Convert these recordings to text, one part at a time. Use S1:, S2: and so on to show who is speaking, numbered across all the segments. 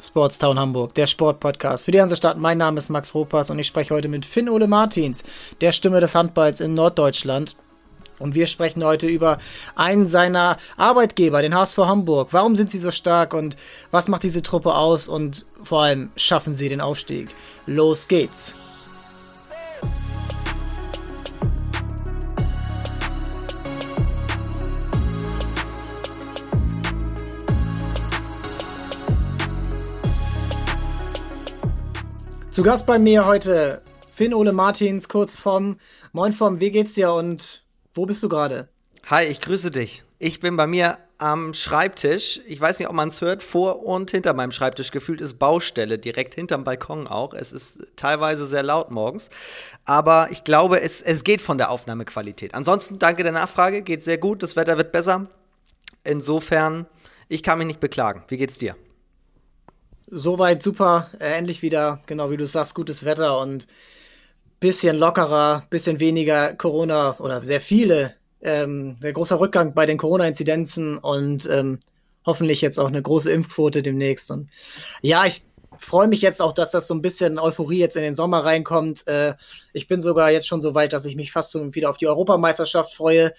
S1: Sportstown Hamburg, der Sportpodcast für die ganze Stadt. Mein Name ist Max Ropas und ich spreche heute mit Finn Ole Martins, der Stimme des Handballs in Norddeutschland. Und wir sprechen heute über einen seiner Arbeitgeber, den HSV Hamburg. Warum sind sie so stark und was macht diese Truppe aus und vor allem schaffen sie den Aufstieg? Los geht's! Zu Gast bei mir heute Finn Ole Martins, kurz vom Moin vom, wie geht's dir und wo bist du gerade?
S2: Hi, ich grüße dich. Ich bin bei mir am Schreibtisch. Ich weiß nicht, ob man es hört. Vor und hinter meinem Schreibtisch gefühlt ist Baustelle, direkt hinterm Balkon auch. Es ist teilweise sehr laut morgens. Aber ich glaube, es, es geht von der Aufnahmequalität. Ansonsten danke der Nachfrage, geht sehr gut. Das Wetter wird besser. Insofern, ich kann mich nicht beklagen. Wie geht's dir?
S1: Soweit super. Äh, endlich wieder, genau wie du sagst, gutes Wetter und bisschen lockerer, bisschen weniger Corona oder sehr viele, ähm, sehr großer Rückgang bei den Corona-Inzidenzen und ähm, hoffentlich jetzt auch eine große Impfquote demnächst. Und ja, ich freue mich jetzt auch, dass das so ein bisschen Euphorie jetzt in den Sommer reinkommt. Äh, ich bin sogar jetzt schon so weit, dass ich mich fast so wieder auf die Europameisterschaft freue.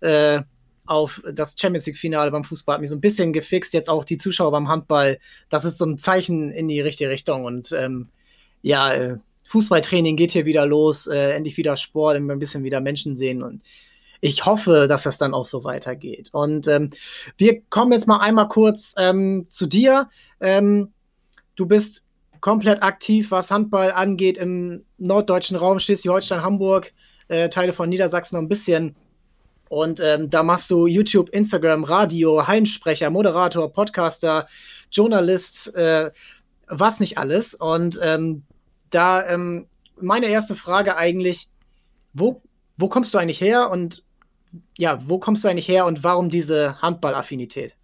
S1: Äh, auf das Champions League-Finale beim Fußball hat mich so ein bisschen gefixt, jetzt auch die Zuschauer beim Handball. Das ist so ein Zeichen in die richtige Richtung. Und ähm, ja, äh, Fußballtraining geht hier wieder los, äh, endlich wieder Sport, ein bisschen wieder Menschen sehen und ich hoffe, dass das dann auch so weitergeht. Und ähm, wir kommen jetzt mal einmal kurz ähm, zu dir. Ähm, du bist komplett aktiv, was Handball angeht im norddeutschen Raum, Schleswig-Holstein, Hamburg, äh, Teile von Niedersachsen noch ein bisschen und ähm, da machst du YouTube, Instagram, Radio, Hallensprecher, Moderator, Podcaster, Journalist, äh, was nicht alles. Und ähm, da ähm, meine erste Frage eigentlich, wo, wo kommst du eigentlich her und ja, wo kommst du eigentlich her und warum diese Handballaffinität?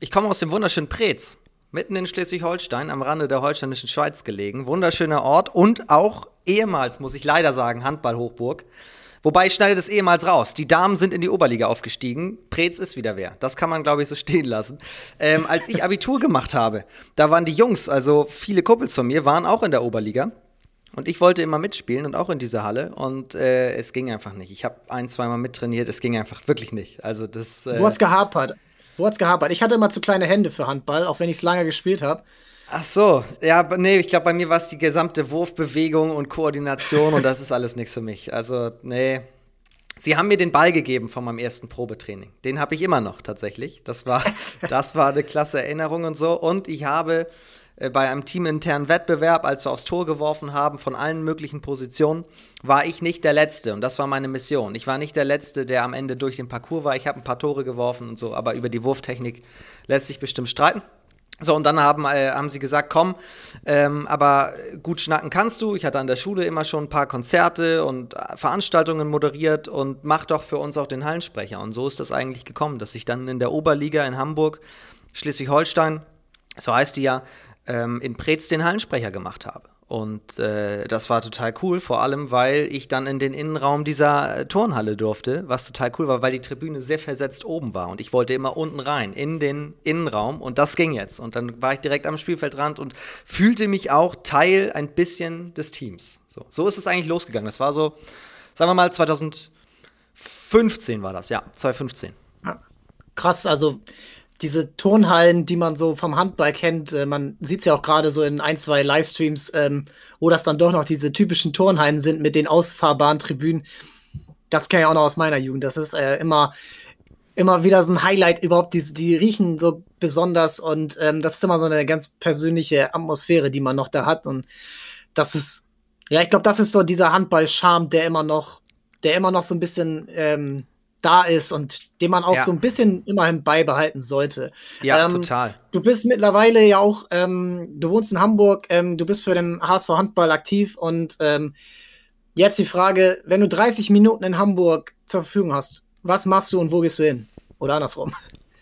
S2: Ich komme aus dem wunderschönen Preetz, mitten in Schleswig-Holstein, am Rande der holsteinischen Schweiz gelegen. Wunderschöner Ort und auch ehemals, muss ich leider sagen, Handballhochburg. Wobei ich schneide das ehemals raus. Die Damen sind in die Oberliga aufgestiegen. Preetz ist wieder wer. Das kann man, glaube ich, so stehen lassen. Ähm, als ich Abitur gemacht habe, da waren die Jungs, also viele Kuppels von mir, waren auch in der Oberliga. Und ich wollte immer mitspielen und auch in dieser Halle. Und äh, es ging einfach nicht. Ich habe ein, zweimal mittrainiert. Es ging einfach wirklich nicht. Also das.
S1: Äh, Wo hat's gehapert? Wo hat's gehapert? Ich hatte immer zu kleine Hände für Handball, auch wenn ich es lange gespielt habe.
S2: Ach so, ja, nee, ich glaube, bei mir war es die gesamte Wurfbewegung und Koordination und das ist alles nichts für mich. Also, nee. Sie haben mir den Ball gegeben von meinem ersten Probetraining. Den habe ich immer noch tatsächlich. Das war, das war eine klasse Erinnerung und so. Und ich habe äh, bei einem teaminternen Wettbewerb, als wir aufs Tor geworfen haben, von allen möglichen Positionen, war ich nicht der Letzte. Und das war meine Mission. Ich war nicht der Letzte, der am Ende durch den Parcours war. Ich habe ein paar Tore geworfen und so, aber über die Wurftechnik lässt sich bestimmt streiten. So, und dann haben, äh, haben sie gesagt, komm, ähm, aber gut schnacken kannst du. Ich hatte an der Schule immer schon ein paar Konzerte und äh, Veranstaltungen moderiert und mach doch für uns auch den Hallensprecher. Und so ist das eigentlich gekommen, dass ich dann in der Oberliga in Hamburg, Schleswig-Holstein, so heißt die ja, ähm, in Preetz den Hallensprecher gemacht habe. Und äh, das war total cool, vor allem weil ich dann in den Innenraum dieser äh, Turnhalle durfte, was total cool war, weil die Tribüne sehr versetzt oben war und ich wollte immer unten rein in den Innenraum und das ging jetzt. Und dann war ich direkt am Spielfeldrand und fühlte mich auch Teil ein bisschen des Teams. So, so ist es eigentlich losgegangen. Das war so, sagen wir mal, 2015 war das, ja, 2015.
S1: Krass, also diese Turnhallen, die man so vom Handball kennt, äh, man sieht es ja auch gerade so in ein, zwei Livestreams, ähm, wo das dann doch noch diese typischen Turnhallen sind mit den ausfahrbaren Tribünen. Das kenne ich auch noch aus meiner Jugend. Das ist äh, immer, immer wieder so ein Highlight überhaupt. Die, die riechen so besonders und ähm, das ist immer so eine ganz persönliche Atmosphäre, die man noch da hat. Und das ist, ja, ich glaube, das ist so dieser Handball-Charme, der immer noch, der immer noch so ein bisschen ähm, da ist und den man auch ja. so ein bisschen immerhin beibehalten sollte.
S2: Ja, ähm, total.
S1: Du bist mittlerweile ja auch, ähm, du wohnst in Hamburg, ähm, du bist für den HSV Handball aktiv und ähm, jetzt die Frage, wenn du 30 Minuten in Hamburg zur Verfügung hast, was machst du und wo gehst du hin? Oder andersrum.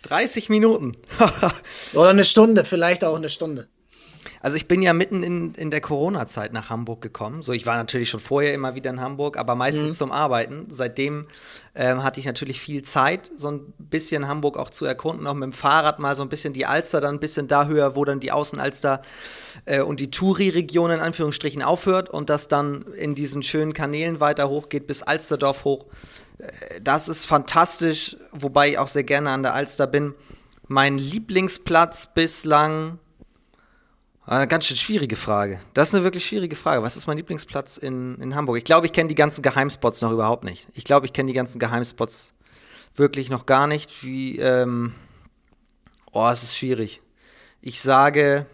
S2: 30 Minuten.
S1: Oder eine Stunde, vielleicht auch eine Stunde.
S2: Also ich bin ja mitten in, in der Corona-Zeit nach Hamburg gekommen. So, ich war natürlich schon vorher immer wieder in Hamburg, aber meistens mhm. zum Arbeiten. Seitdem ähm, hatte ich natürlich viel Zeit, so ein bisschen Hamburg auch zu erkunden, auch mit dem Fahrrad mal so ein bisschen die Alster dann ein bisschen da höher, wo dann die Außenalster äh, und die Touri-Region in Anführungsstrichen aufhört und das dann in diesen schönen Kanälen weiter hochgeht bis Alsterdorf hoch. Äh, das ist fantastisch, wobei ich auch sehr gerne an der Alster bin. Mein Lieblingsplatz bislang eine ganz schön schwierige Frage. Das ist eine wirklich schwierige Frage. Was ist mein Lieblingsplatz in, in Hamburg? Ich glaube, ich kenne die ganzen Geheimspots noch überhaupt nicht. Ich glaube, ich kenne die ganzen Geheimspots wirklich noch gar nicht. Wie, ähm oh, es ist schwierig. Ich sage,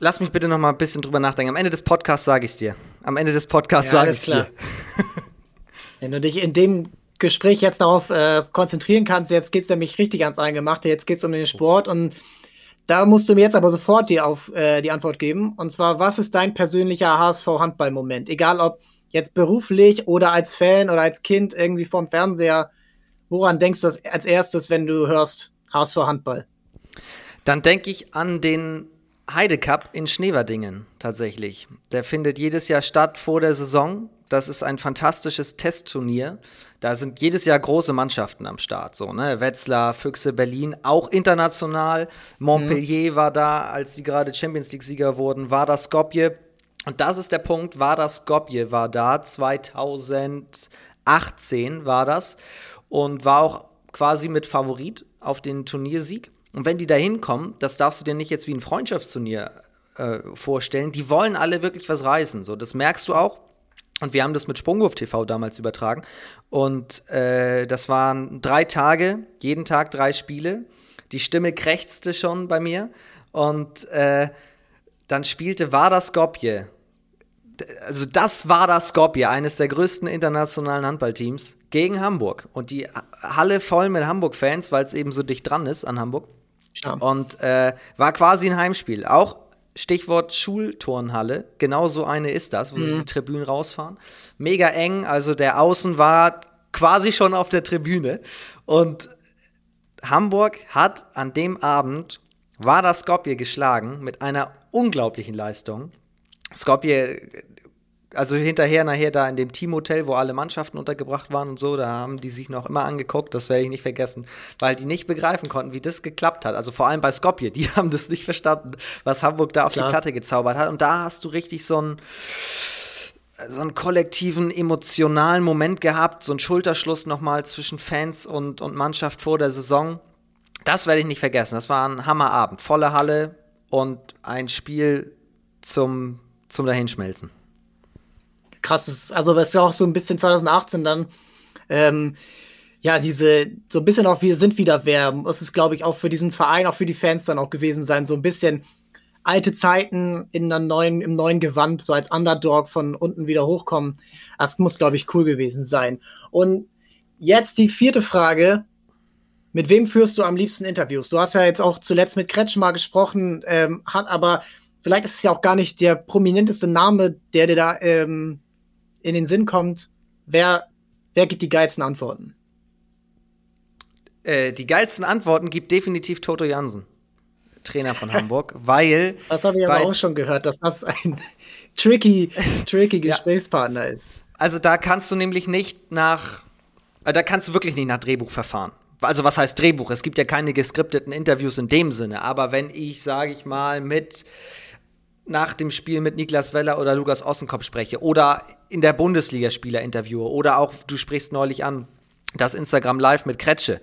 S2: lass mich bitte noch mal ein bisschen drüber nachdenken. Am Ende des Podcasts sage ich es dir. Am Ende des Podcasts ja, sage ich es dir.
S1: Wenn du dich in dem Gespräch jetzt darauf äh, konzentrieren kannst. Jetzt geht es nämlich richtig ans Eingemachte. Jetzt geht es um den Sport und da musst du mir jetzt aber sofort die, auf, äh, die Antwort geben. Und zwar, was ist dein persönlicher HSV-Handball-Moment? Egal ob jetzt beruflich oder als Fan oder als Kind irgendwie vorm Fernseher. Woran denkst du als erstes, wenn du hörst HSV Handball?
S2: Dann denke ich an den Heide Cup in Schneverdingen tatsächlich. Der findet jedes Jahr statt vor der Saison. Das ist ein fantastisches Testturnier. Da sind jedes Jahr große Mannschaften am Start. So, ne? Wetzlar, Füchse, Berlin, auch international. Montpellier mhm. war da, als sie gerade Champions League-Sieger wurden, war das Skopje. Und das ist der Punkt, war das Skopje, war da 2018 war das und war auch quasi mit Favorit auf den Turniersieg. Und wenn die da hinkommen, das darfst du dir nicht jetzt wie ein Freundschaftsturnier äh, vorstellen, die wollen alle wirklich was reißen. So, das merkst du auch. Und wir haben das mit Sprungwurf TV damals übertragen. Und äh, das waren drei Tage, jeden Tag drei Spiele. Die Stimme krächzte schon bei mir. Und äh, dann spielte Vardar Skopje. Also das war das Skopje, eines der größten internationalen Handballteams, gegen Hamburg. Und die Halle voll mit Hamburg-Fans, weil es eben so dicht dran ist an Hamburg. Ja. Und äh, war quasi ein Heimspiel. Auch Stichwort Schulturnhalle, genau so eine ist das, wo mhm. sie die Tribünen rausfahren. Mega eng, also der Außen war quasi schon auf der Tribüne. Und Hamburg hat an dem Abend war das Skopje geschlagen mit einer unglaublichen Leistung. Skopje also hinterher, nachher da in dem Teamhotel, wo alle Mannschaften untergebracht waren und so, da haben die sich noch immer angeguckt, das werde ich nicht vergessen, weil die nicht begreifen konnten, wie das geklappt hat. Also vor allem bei Skopje, die haben das nicht verstanden, was Hamburg da auf Klar. die Platte gezaubert hat. Und da hast du richtig so einen, so einen kollektiven, emotionalen Moment gehabt, so einen Schulterschluss nochmal zwischen Fans und, und Mannschaft vor der Saison. Das werde ich nicht vergessen. Das war ein Hammerabend. Volle Halle und ein Spiel zum, zum Dahinschmelzen
S1: krasses, also das ist ja auch so ein bisschen 2018 dann, ähm, ja, diese, so ein bisschen auch, wir sind wieder wer, muss es, glaube ich, auch für diesen Verein, auch für die Fans dann auch gewesen sein, so ein bisschen alte Zeiten in einer neuen, im neuen Gewand, so als Underdog von unten wieder hochkommen. Das muss, glaube ich, cool gewesen sein. Und jetzt die vierte Frage. Mit wem führst du am liebsten Interviews? Du hast ja jetzt auch zuletzt mit Kretschmar gesprochen, ähm, hat aber vielleicht ist es ja auch gar nicht der prominenteste Name, der dir da ähm, in den Sinn kommt, wer, wer gibt die geilsten Antworten?
S2: Äh, die geilsten Antworten gibt definitiv Toto Jansen, Trainer von Hamburg, weil.
S1: Das habe ich aber auch schon gehört, dass das ein tricky, tricky Gesprächspartner ja. ist.
S2: Also da kannst du nämlich nicht nach, äh, da kannst du wirklich nicht nach Drehbuch verfahren. Also was heißt Drehbuch? Es gibt ja keine geskripteten Interviews in dem Sinne, aber wenn ich, sage ich mal, mit nach dem Spiel mit Niklas Weller oder Lukas Ossenkopf spreche oder in der Bundesliga Spieler interviewe oder auch du sprichst neulich an das Instagram Live mit Kretsche.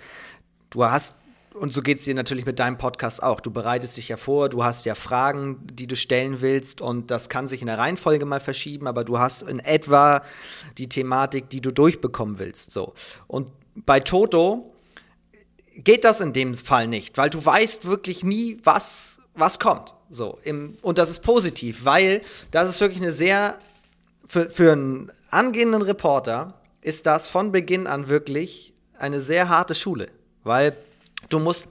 S2: Du hast und so geht es dir natürlich mit deinem Podcast auch. Du bereitest dich ja vor, du hast ja Fragen, die du stellen willst und das kann sich in der Reihenfolge mal verschieben, aber du hast in etwa die Thematik, die du durchbekommen willst. So. Und bei Toto geht das in dem Fall nicht, weil du weißt wirklich nie, was, was kommt. So, im, und das ist positiv, weil das ist wirklich eine sehr, für, für einen angehenden Reporter ist das von Beginn an wirklich eine sehr harte Schule, weil du musst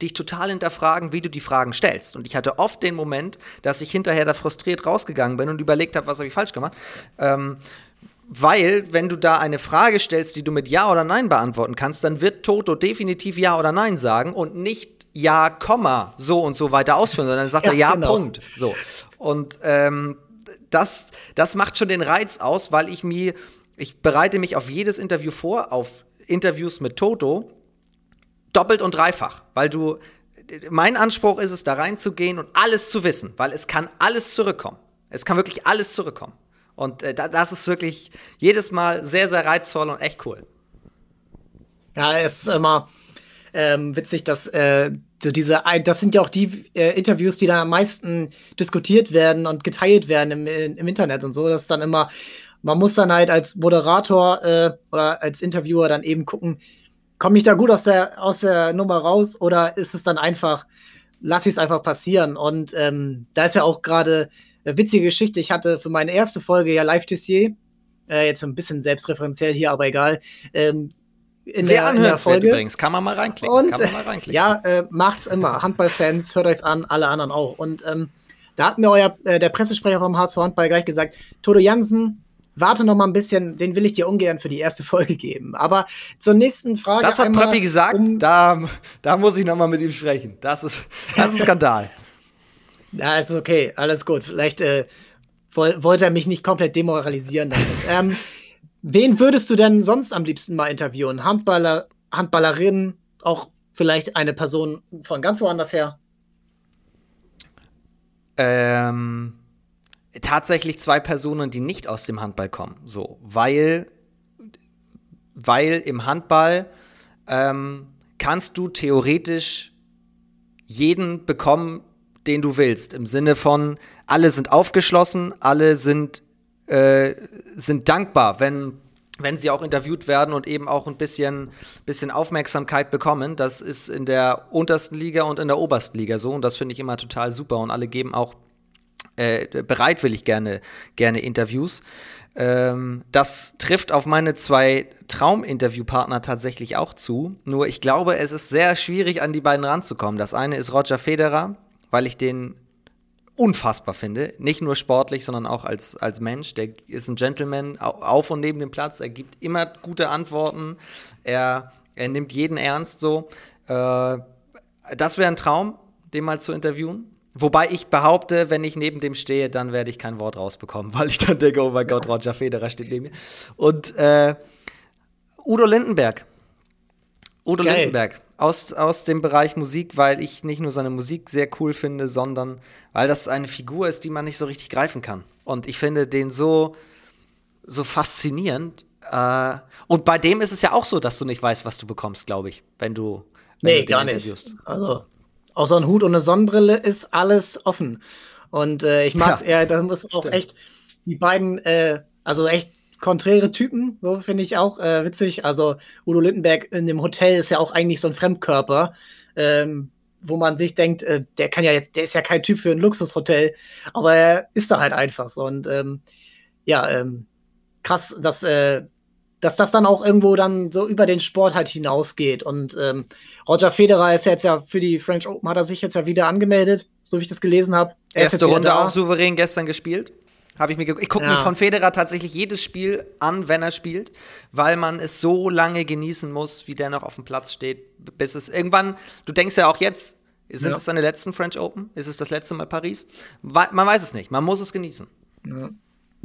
S2: dich total hinterfragen, wie du die Fragen stellst. Und ich hatte oft den Moment, dass ich hinterher da frustriert rausgegangen bin und überlegt habe, was habe ich falsch gemacht. Ähm, weil, wenn du da eine Frage stellst, die du mit Ja oder Nein beantworten kannst, dann wird Toto definitiv Ja oder Nein sagen und nicht ja, Komma, so und so weiter ausführen, sondern dann sagt ja, er ja, genau. Punkt. So. Und ähm, das, das macht schon den Reiz aus, weil ich mir, ich bereite mich auf jedes Interview vor, auf Interviews mit Toto, doppelt und dreifach, weil du, mein Anspruch ist es, da reinzugehen und alles zu wissen, weil es kann alles zurückkommen. Es kann wirklich alles zurückkommen. Und äh, das ist wirklich jedes Mal sehr, sehr reizvoll und echt cool.
S1: Ja, es ist immer ähm, witzig, dass äh, diese, das sind ja auch die äh, Interviews, die da am meisten diskutiert werden und geteilt werden im, im Internet und so. Das ist dann immer, man muss dann halt als Moderator äh, oder als Interviewer dann eben gucken, komme ich da gut aus der, aus der Nummer raus oder ist es dann einfach, lass ich es einfach passieren? Und ähm, da ist ja auch gerade eine witzige Geschichte. Ich hatte für meine erste Folge ja Live Tissier, äh, jetzt ein bisschen selbstreferenziell hier, aber egal. Ähm,
S2: in Sehr der, in der Folge übrigens, kann man mal reinklicken.
S1: Und, kann man mal reinklicken. Ja, äh, macht's immer. Handballfans, hört euch's an, alle anderen auch. Und ähm, da hat mir euer, äh, der Pressesprecher vom HSV Handball gleich gesagt, Toto Jansen, warte noch mal ein bisschen, den will ich dir ungern für die erste Folge geben. Aber zur nächsten Frage.
S2: Das hat Preppi gesagt, um, da, da muss ich noch mal mit ihm sprechen. Das ist, das ist ein Skandal.
S1: ja, ist okay, alles gut. Vielleicht äh, wollte er mich nicht komplett demoralisieren damit. ähm, wen würdest du denn sonst am liebsten mal interviewen? Handballer, Handballerin, auch vielleicht eine Person von ganz woanders her?
S2: Ähm, tatsächlich zwei Personen, die nicht aus dem Handball kommen. So, weil, weil im Handball ähm, kannst du theoretisch jeden bekommen, den du willst. Im Sinne von, alle sind aufgeschlossen, alle sind, äh, sind dankbar, wenn, wenn sie auch interviewt werden und eben auch ein bisschen, bisschen Aufmerksamkeit bekommen. Das ist in der untersten Liga und in der obersten Liga so und das finde ich immer total super und alle geben auch äh, bereitwillig gerne, gerne Interviews. Ähm, das trifft auf meine zwei Trauminterviewpartner tatsächlich auch zu. Nur ich glaube, es ist sehr schwierig, an die beiden ranzukommen. Das eine ist Roger Federer, weil ich den unfassbar finde. Nicht nur sportlich, sondern auch als, als Mensch. Der ist ein Gentleman auf und neben dem Platz. Er gibt immer gute Antworten. Er, er nimmt jeden ernst so. Äh, das wäre ein Traum, den mal zu interviewen. Wobei ich behaupte, wenn ich neben dem stehe, dann werde ich kein Wort rausbekommen, weil ich dann denke, oh mein Gott, Roger Federer steht neben mir. Und äh, Udo Lindenberg. Udo Geil. Lindenberg aus, aus dem Bereich Musik, weil ich nicht nur seine Musik sehr cool finde, sondern weil das eine Figur ist, die man nicht so richtig greifen kann. Und ich finde den so, so faszinierend. Äh, und bei dem ist es ja auch so, dass du nicht weißt, was du bekommst, glaube ich, wenn du. Wenn
S1: nee, du gar nicht. Also, außer ein Hut und eine Sonnenbrille ist alles offen. Und äh, ich mag es ja, eher, da muss auch echt die beiden, äh, also echt konträre Typen, so finde ich auch äh, witzig. Also Udo Lindenberg in dem Hotel ist ja auch eigentlich so ein Fremdkörper, ähm, wo man sich denkt, äh, der kann ja jetzt, der ist ja kein Typ für ein Luxushotel, aber er ist da halt einfach so. Und ähm, ja, ähm, krass, dass, äh, dass das dann auch irgendwo dann so über den Sport halt hinausgeht. Und ähm, Roger Federer ist jetzt ja für die French Open, hat er sich jetzt ja wieder angemeldet, so wie ich das gelesen habe.
S2: Erste Runde da. auch souverän gestern gespielt. Habe ich mir Ich gucke ja. mir von Federer tatsächlich jedes Spiel an, wenn er spielt, weil man es so lange genießen muss, wie der noch auf dem Platz steht, bis es irgendwann, du denkst ja auch jetzt, sind ja. es deine letzten French Open? Ist es das letzte Mal Paris? Man weiß es nicht, man muss es genießen.
S1: Ja.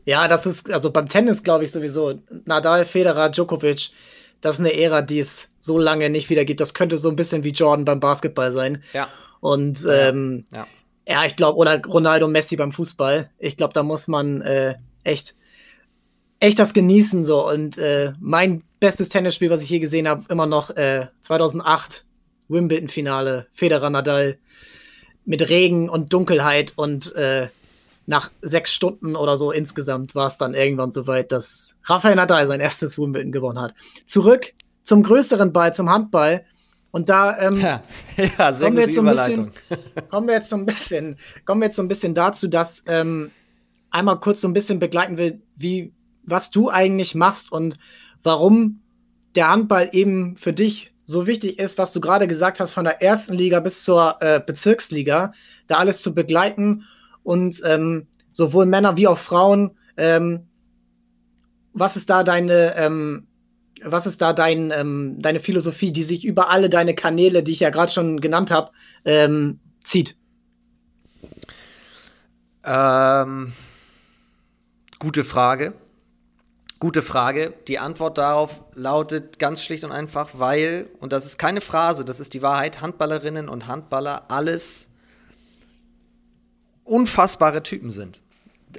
S1: Ja, das ist, also beim Tennis glaube ich sowieso, Nadal, Federer, Djokovic, das ist eine Ära, die es so lange nicht wieder gibt. Das könnte so ein bisschen wie Jordan beim Basketball sein.
S2: Ja.
S1: Und ähm, ja. Ja. ich glaube, oder Ronaldo Messi beim Fußball. Ich glaube, da muss man äh, echt, echt das genießen so. Und äh, mein bestes Tennisspiel, was ich je gesehen habe, immer noch äh, 2008 Wimbledon-Finale, Federer Nadal mit Regen und Dunkelheit und äh, nach sechs Stunden oder so insgesamt war es dann irgendwann soweit, dass Rafael Nadal sein erstes Wimbledon gewonnen hat. Zurück zum größeren Ball, zum Handball. Und da ähm, ja, ja, kommen, wir jetzt so ein bisschen, kommen wir jetzt so ein bisschen, kommen wir jetzt so ein bisschen dazu, dass ähm, einmal kurz so ein bisschen begleiten will, wie was du eigentlich machst und warum der Handball eben für dich so wichtig ist, was du gerade gesagt hast, von der ersten Liga bis zur äh, Bezirksliga, da alles zu begleiten und ähm, sowohl Männer wie auch Frauen. Ähm, was ist da deine, ähm, was ist da dein, ähm, deine Philosophie, die sich über alle deine Kanäle, die ich ja gerade schon genannt habe, ähm, zieht?
S2: Ähm, gute Frage. Gute Frage. Die Antwort darauf lautet ganz schlicht und einfach, weil, und das ist keine Phrase, das ist die Wahrheit, Handballerinnen und Handballer alles unfassbare Typen sind.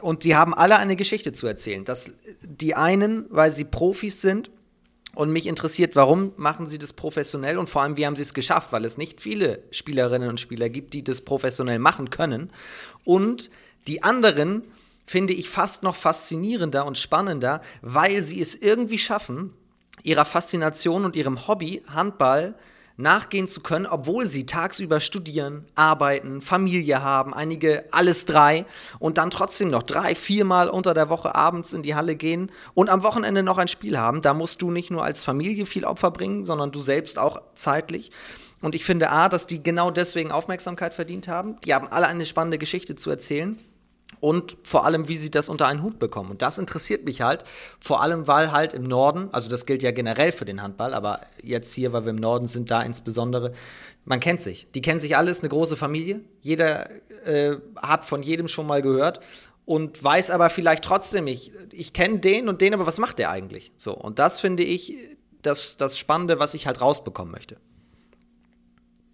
S2: Und die haben alle eine Geschichte zu erzählen. Das, die einen, weil sie Profis sind und mich interessiert, warum machen sie das professionell und vor allem, wie haben sie es geschafft, weil es nicht viele Spielerinnen und Spieler gibt, die das professionell machen können. Und die anderen finde ich fast noch faszinierender und spannender, weil sie es irgendwie schaffen, ihrer Faszination und ihrem Hobby Handball nachgehen zu können, obwohl sie tagsüber studieren, arbeiten, Familie haben, einige alles drei und dann trotzdem noch drei, viermal unter der Woche abends in die Halle gehen und am Wochenende noch ein Spiel haben. Da musst du nicht nur als Familie viel Opfer bringen, sondern du selbst auch zeitlich. Und ich finde A, dass die genau deswegen Aufmerksamkeit verdient haben. Die haben alle eine spannende Geschichte zu erzählen und vor allem, wie sie das unter einen Hut bekommen. Und das interessiert mich halt, vor allem, weil halt im Norden, also das gilt ja generell für den Handball, aber jetzt hier, weil wir im Norden sind, da insbesondere, man kennt sich. Die kennen sich alles, eine große Familie. Jeder äh, hat von jedem schon mal gehört und weiß aber vielleicht trotzdem nicht, ich kenne den und den, aber was macht der eigentlich? So, und das finde ich das, das Spannende, was ich halt rausbekommen möchte.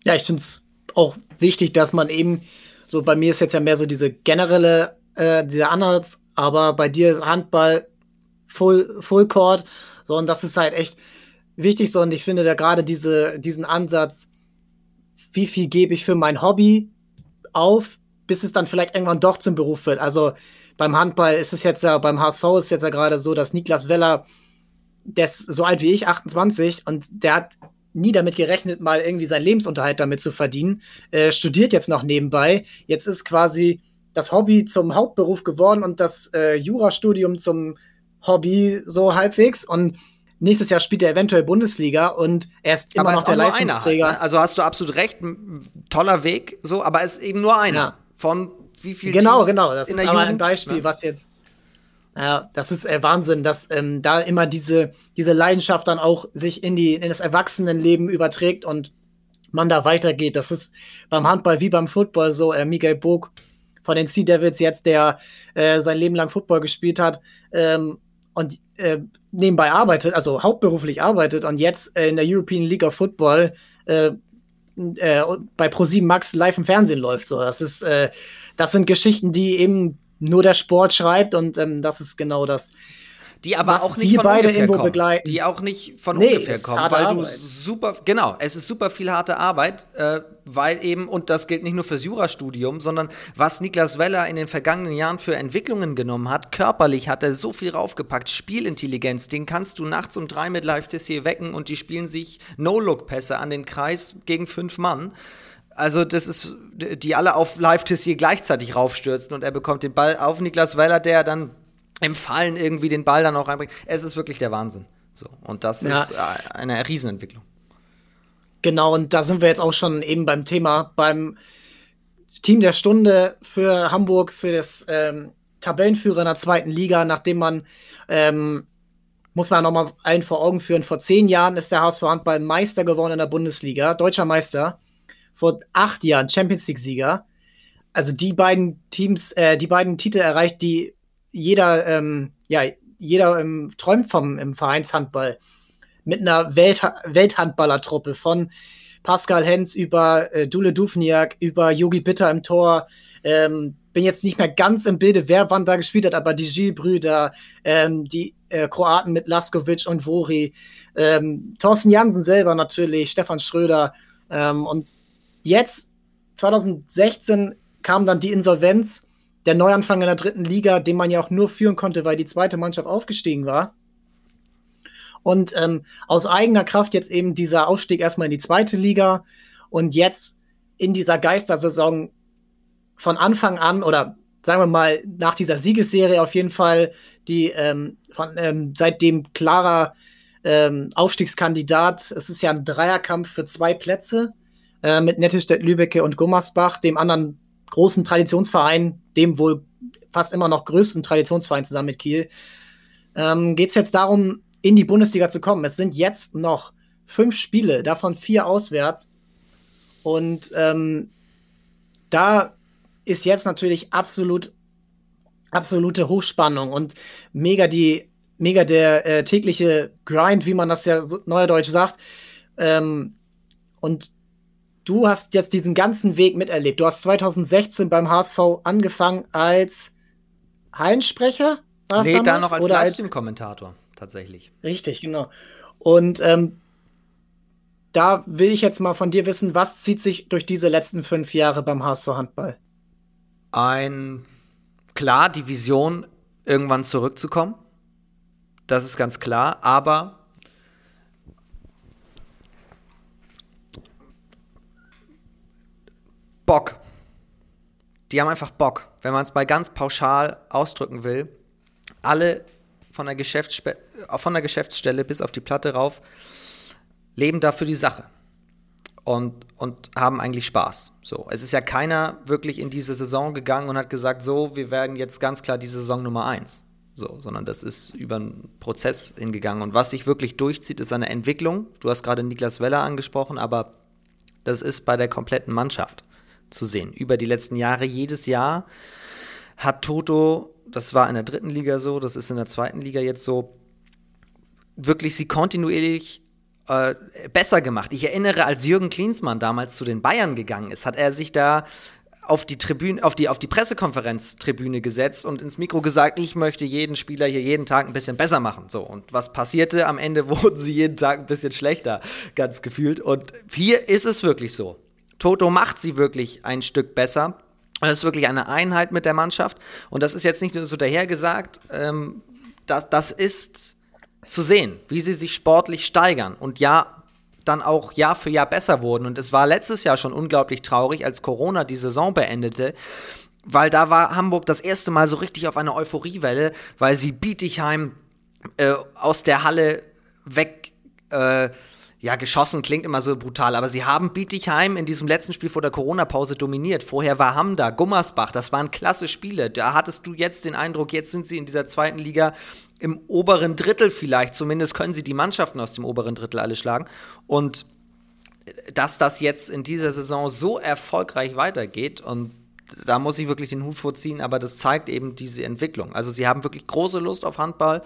S1: Ja, ich finde es auch wichtig, dass man eben so, bei mir ist jetzt ja mehr so diese generelle, äh, dieser Ansatz, aber bei dir ist Handball Full, Full Court. So, und das ist halt echt wichtig so. Und ich finde da gerade diese, diesen Ansatz, wie viel gebe ich für mein Hobby auf, bis es dann vielleicht irgendwann doch zum Beruf wird. Also beim Handball ist es jetzt ja, beim HSV ist es jetzt ja gerade so, dass Niklas Weller, der ist so alt wie ich, 28, und der hat nie damit gerechnet, mal irgendwie seinen Lebensunterhalt damit zu verdienen. Äh, studiert jetzt noch nebenbei. Jetzt ist quasi das Hobby zum Hauptberuf geworden und das äh, Jurastudium zum Hobby so halbwegs. Und nächstes Jahr spielt er eventuell Bundesliga und er ist immer aber noch der Leistungsträger.
S2: Ne? Also hast du absolut recht, toller Weg, so, aber es ist eben nur einer ja. von wie viel
S1: Genau, Teams genau. Das ist aber Jugend, ein Beispiel, ne? was jetzt ja, das ist äh, Wahnsinn, dass ähm, da immer diese, diese Leidenschaft dann auch sich in, die, in das Erwachsenenleben überträgt und man da weitergeht. Das ist beim Handball wie beim Football so. Äh, Miguel Bog von den Sea Devils jetzt, der äh, sein Leben lang Football gespielt hat ähm, und äh, nebenbei arbeitet, also hauptberuflich arbeitet und jetzt äh, in der European League of Football äh, äh, bei Pro7 Max live im Fernsehen läuft. So, das ist, das sind Geschichten, die eben nur der Sport schreibt und ähm, das ist genau das.
S2: Die aber auch nicht von beide ungefähr kommen. Begleiten. Die auch nicht von nee, ungefähr kommen, weil Arbeit. du super, genau, es ist super viel harte Arbeit, äh, weil eben, und das gilt nicht nur fürs Jurastudium, sondern was Niklas Weller in den vergangenen Jahren für Entwicklungen genommen hat, körperlich hat er so viel raufgepackt, Spielintelligenz, den kannst du nachts um drei mit Live hier wecken und die spielen sich No-Look-Pässe an den Kreis gegen fünf Mann. Also, das ist, die alle auf Live-Tissier gleichzeitig raufstürzen und er bekommt den Ball auf Niklas Weiler, der dann im Fallen irgendwie den Ball dann auch reinbringt. Es ist wirklich der Wahnsinn. So, und das ja. ist eine Riesenentwicklung.
S1: Genau, und da sind wir jetzt auch schon eben beim Thema, beim Team der Stunde für Hamburg, für das ähm, Tabellenführer in der zweiten Liga, nachdem man, ähm, muss man nochmal allen vor Augen führen, vor zehn Jahren ist der HSV Handball Meister geworden in der Bundesliga, deutscher Meister vor acht Jahren Champions League-Sieger. Also die beiden Teams, äh, die beiden Titel erreicht, die jeder, ähm, ja, jeder ähm, träumt vom im Vereinshandball. Mit einer Welt Welthandballertruppe von Pascal Hens über äh, Dule Dufniak, über Yogi Bitter im Tor. Ähm, bin jetzt nicht mehr ganz im Bilde, wer wann da gespielt hat, aber die Gilles-Brüder, ähm, die äh, Kroaten mit Laskovic und Vori, ähm, Thorsten Jansen selber natürlich, Stefan Schröder ähm, und Jetzt, 2016, kam dann die Insolvenz, der Neuanfang in der dritten Liga, den man ja auch nur führen konnte, weil die zweite Mannschaft aufgestiegen war. Und ähm, aus eigener Kraft jetzt eben dieser Aufstieg erstmal in die zweite Liga und jetzt in dieser Geistersaison von Anfang an oder sagen wir mal nach dieser Siegesserie auf jeden Fall, die ähm, von, ähm, seitdem klarer ähm, Aufstiegskandidat. Es ist ja ein Dreierkampf für zwei Plätze äh, mit Nettelstedt, Lübecke und Gummersbach, dem anderen großen Traditionsverein, dem wohl fast immer noch größten Traditionsverein zusammen mit Kiel. Ähm, Geht es jetzt darum, in die Bundesliga zu kommen. Es sind jetzt noch fünf Spiele, davon vier auswärts. Und ähm, da ist jetzt natürlich absolut, absolute Hochspannung und mega die, mega der äh, tägliche Grind, wie man das ja so neuerdeutsch sagt. Ähm, und du hast jetzt diesen ganzen Weg miterlebt. Du hast 2016 beim HSV angefangen als Hallensprecher.
S2: Nee, damals? da noch als Livestream-Kommentator, tatsächlich.
S1: Richtig, genau. Und ähm, da will ich jetzt mal von dir wissen, was zieht sich durch diese letzten fünf Jahre beim HSV Handball?
S2: Ein, klar, die Vision, irgendwann zurückzukommen. Das ist ganz klar, aber Bock. Die haben einfach Bock. Wenn man es mal ganz pauschal ausdrücken will, alle von der, Geschäftsspe von der Geschäftsstelle bis auf die Platte rauf leben dafür die Sache und, und haben eigentlich Spaß. So, es ist ja keiner wirklich in diese Saison gegangen und hat gesagt, so, wir werden jetzt ganz klar die Saison Nummer eins. So, sondern das ist über einen Prozess hingegangen. Und was sich wirklich durchzieht, ist eine Entwicklung. Du hast gerade Niklas Weller angesprochen, aber das ist bei der kompletten Mannschaft zu sehen. Über die letzten Jahre, jedes Jahr hat Toto, das war in der dritten Liga so, das ist in der zweiten Liga jetzt so, wirklich sie kontinuierlich äh, besser gemacht. Ich erinnere, als Jürgen Klinsmann damals zu den Bayern gegangen ist, hat er sich da auf die Tribüne, auf die, auf die Pressekonferenztribüne gesetzt und ins Mikro gesagt, ich möchte jeden Spieler hier jeden Tag ein bisschen besser machen. So, und was passierte? Am Ende wurden sie jeden Tag ein bisschen schlechter, ganz gefühlt. Und hier ist es wirklich so. Toto macht sie wirklich ein Stück besser. Und es ist wirklich eine Einheit mit der Mannschaft. Und das ist jetzt nicht nur so dahergesagt, ähm, das, das ist zu sehen, wie sie sich sportlich steigern. Und ja, dann auch Jahr für Jahr besser wurden. Und es war letztes Jahr schon unglaublich traurig, als Corona die Saison beendete, weil da war Hamburg das erste Mal so richtig auf einer Euphoriewelle, weil sie Bietigheim äh, aus der Halle weg äh, ja, geschossen klingt immer so brutal, aber sie haben Bietigheim in diesem letzten Spiel vor der Corona-Pause dominiert. Vorher war Hamda, Gummersbach, das waren klasse Spiele. Da hattest du jetzt den Eindruck, jetzt sind sie in dieser zweiten Liga im oberen Drittel vielleicht. Zumindest können sie die Mannschaften aus dem oberen Drittel alle schlagen. Und dass das jetzt in dieser Saison so erfolgreich weitergeht und da muss ich wirklich den Hut vorziehen, aber das zeigt eben diese Entwicklung. Also sie haben wirklich große Lust auf Handball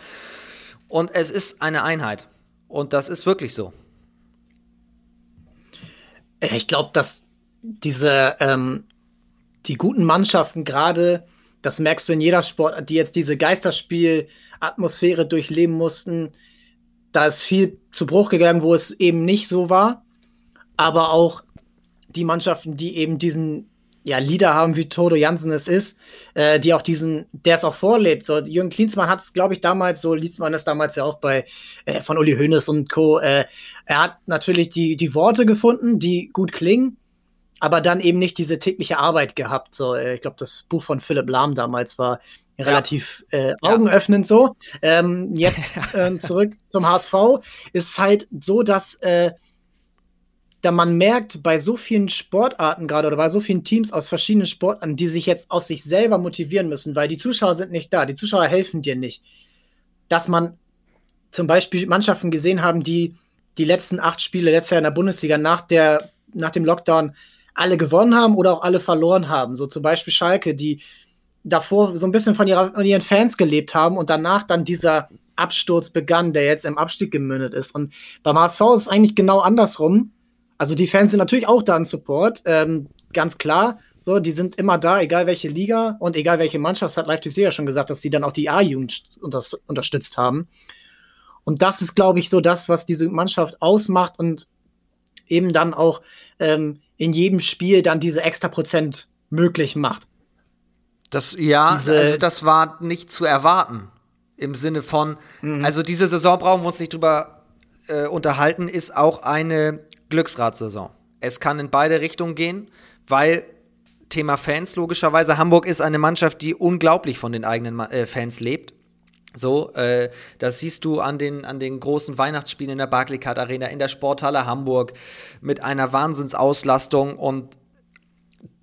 S2: und es ist eine Einheit. Und das ist wirklich so.
S1: Äh, ich glaube, dass diese ähm, die guten Mannschaften gerade, das merkst du in jeder Sport, die jetzt diese Geisterspiel-Atmosphäre durchleben mussten, da ist viel zu Bruch gegangen, wo es eben nicht so war. Aber auch die Mannschaften, die eben diesen ja, Leader haben, wie Toto Jansen es ist, äh, die auch diesen, der es auch vorlebt. So, Jürgen Klinsmann hat es, glaube ich, damals, so liest man es damals ja auch bei äh, von Uli Hoeneß und Co. Äh, er hat natürlich die, die Worte gefunden, die gut klingen, aber dann eben nicht diese tägliche Arbeit gehabt. So, äh, ich glaube, das Buch von Philipp Lahm damals war relativ äh, augenöffnend ja. so. Ähm, jetzt äh, zurück zum HSV ist halt so, dass äh, da man merkt bei so vielen Sportarten gerade oder bei so vielen Teams aus verschiedenen Sportarten, die sich jetzt aus sich selber motivieren müssen, weil die Zuschauer sind nicht da, die Zuschauer helfen dir nicht, dass man zum Beispiel Mannschaften gesehen haben, die die letzten acht Spiele letztes Jahr in der Bundesliga nach, der, nach dem Lockdown alle gewonnen haben oder auch alle verloren haben. So zum Beispiel Schalke, die davor so ein bisschen von, ihrer, von ihren Fans gelebt haben und danach dann dieser Absturz begann, der jetzt im Abstieg gemündet ist. Und beim HSV ist es eigentlich genau andersrum. Also die Fans sind natürlich auch da in Support, ähm, ganz klar. So, die sind immer da, egal welche Liga und egal welche Mannschaft. Hat Leipzig ja schon gesagt, dass sie dann auch die A-Jugend unter unterstützt haben. Und das ist, glaube ich, so das, was diese Mannschaft ausmacht und eben dann auch ähm, in jedem Spiel dann diese extra Prozent möglich macht.
S2: Das, ja, diese, also das war nicht zu erwarten. Im Sinne von, mhm. also diese Saison brauchen wir uns nicht drüber äh, unterhalten, ist auch eine Glücksradsaison. Es kann in beide Richtungen gehen, weil Thema Fans logischerweise. Hamburg ist eine Mannschaft, die unglaublich von den eigenen äh, Fans lebt. So, äh, das siehst du an den, an den großen Weihnachtsspielen in der Barclaycard Arena, in der Sporthalle Hamburg mit einer Wahnsinnsauslastung und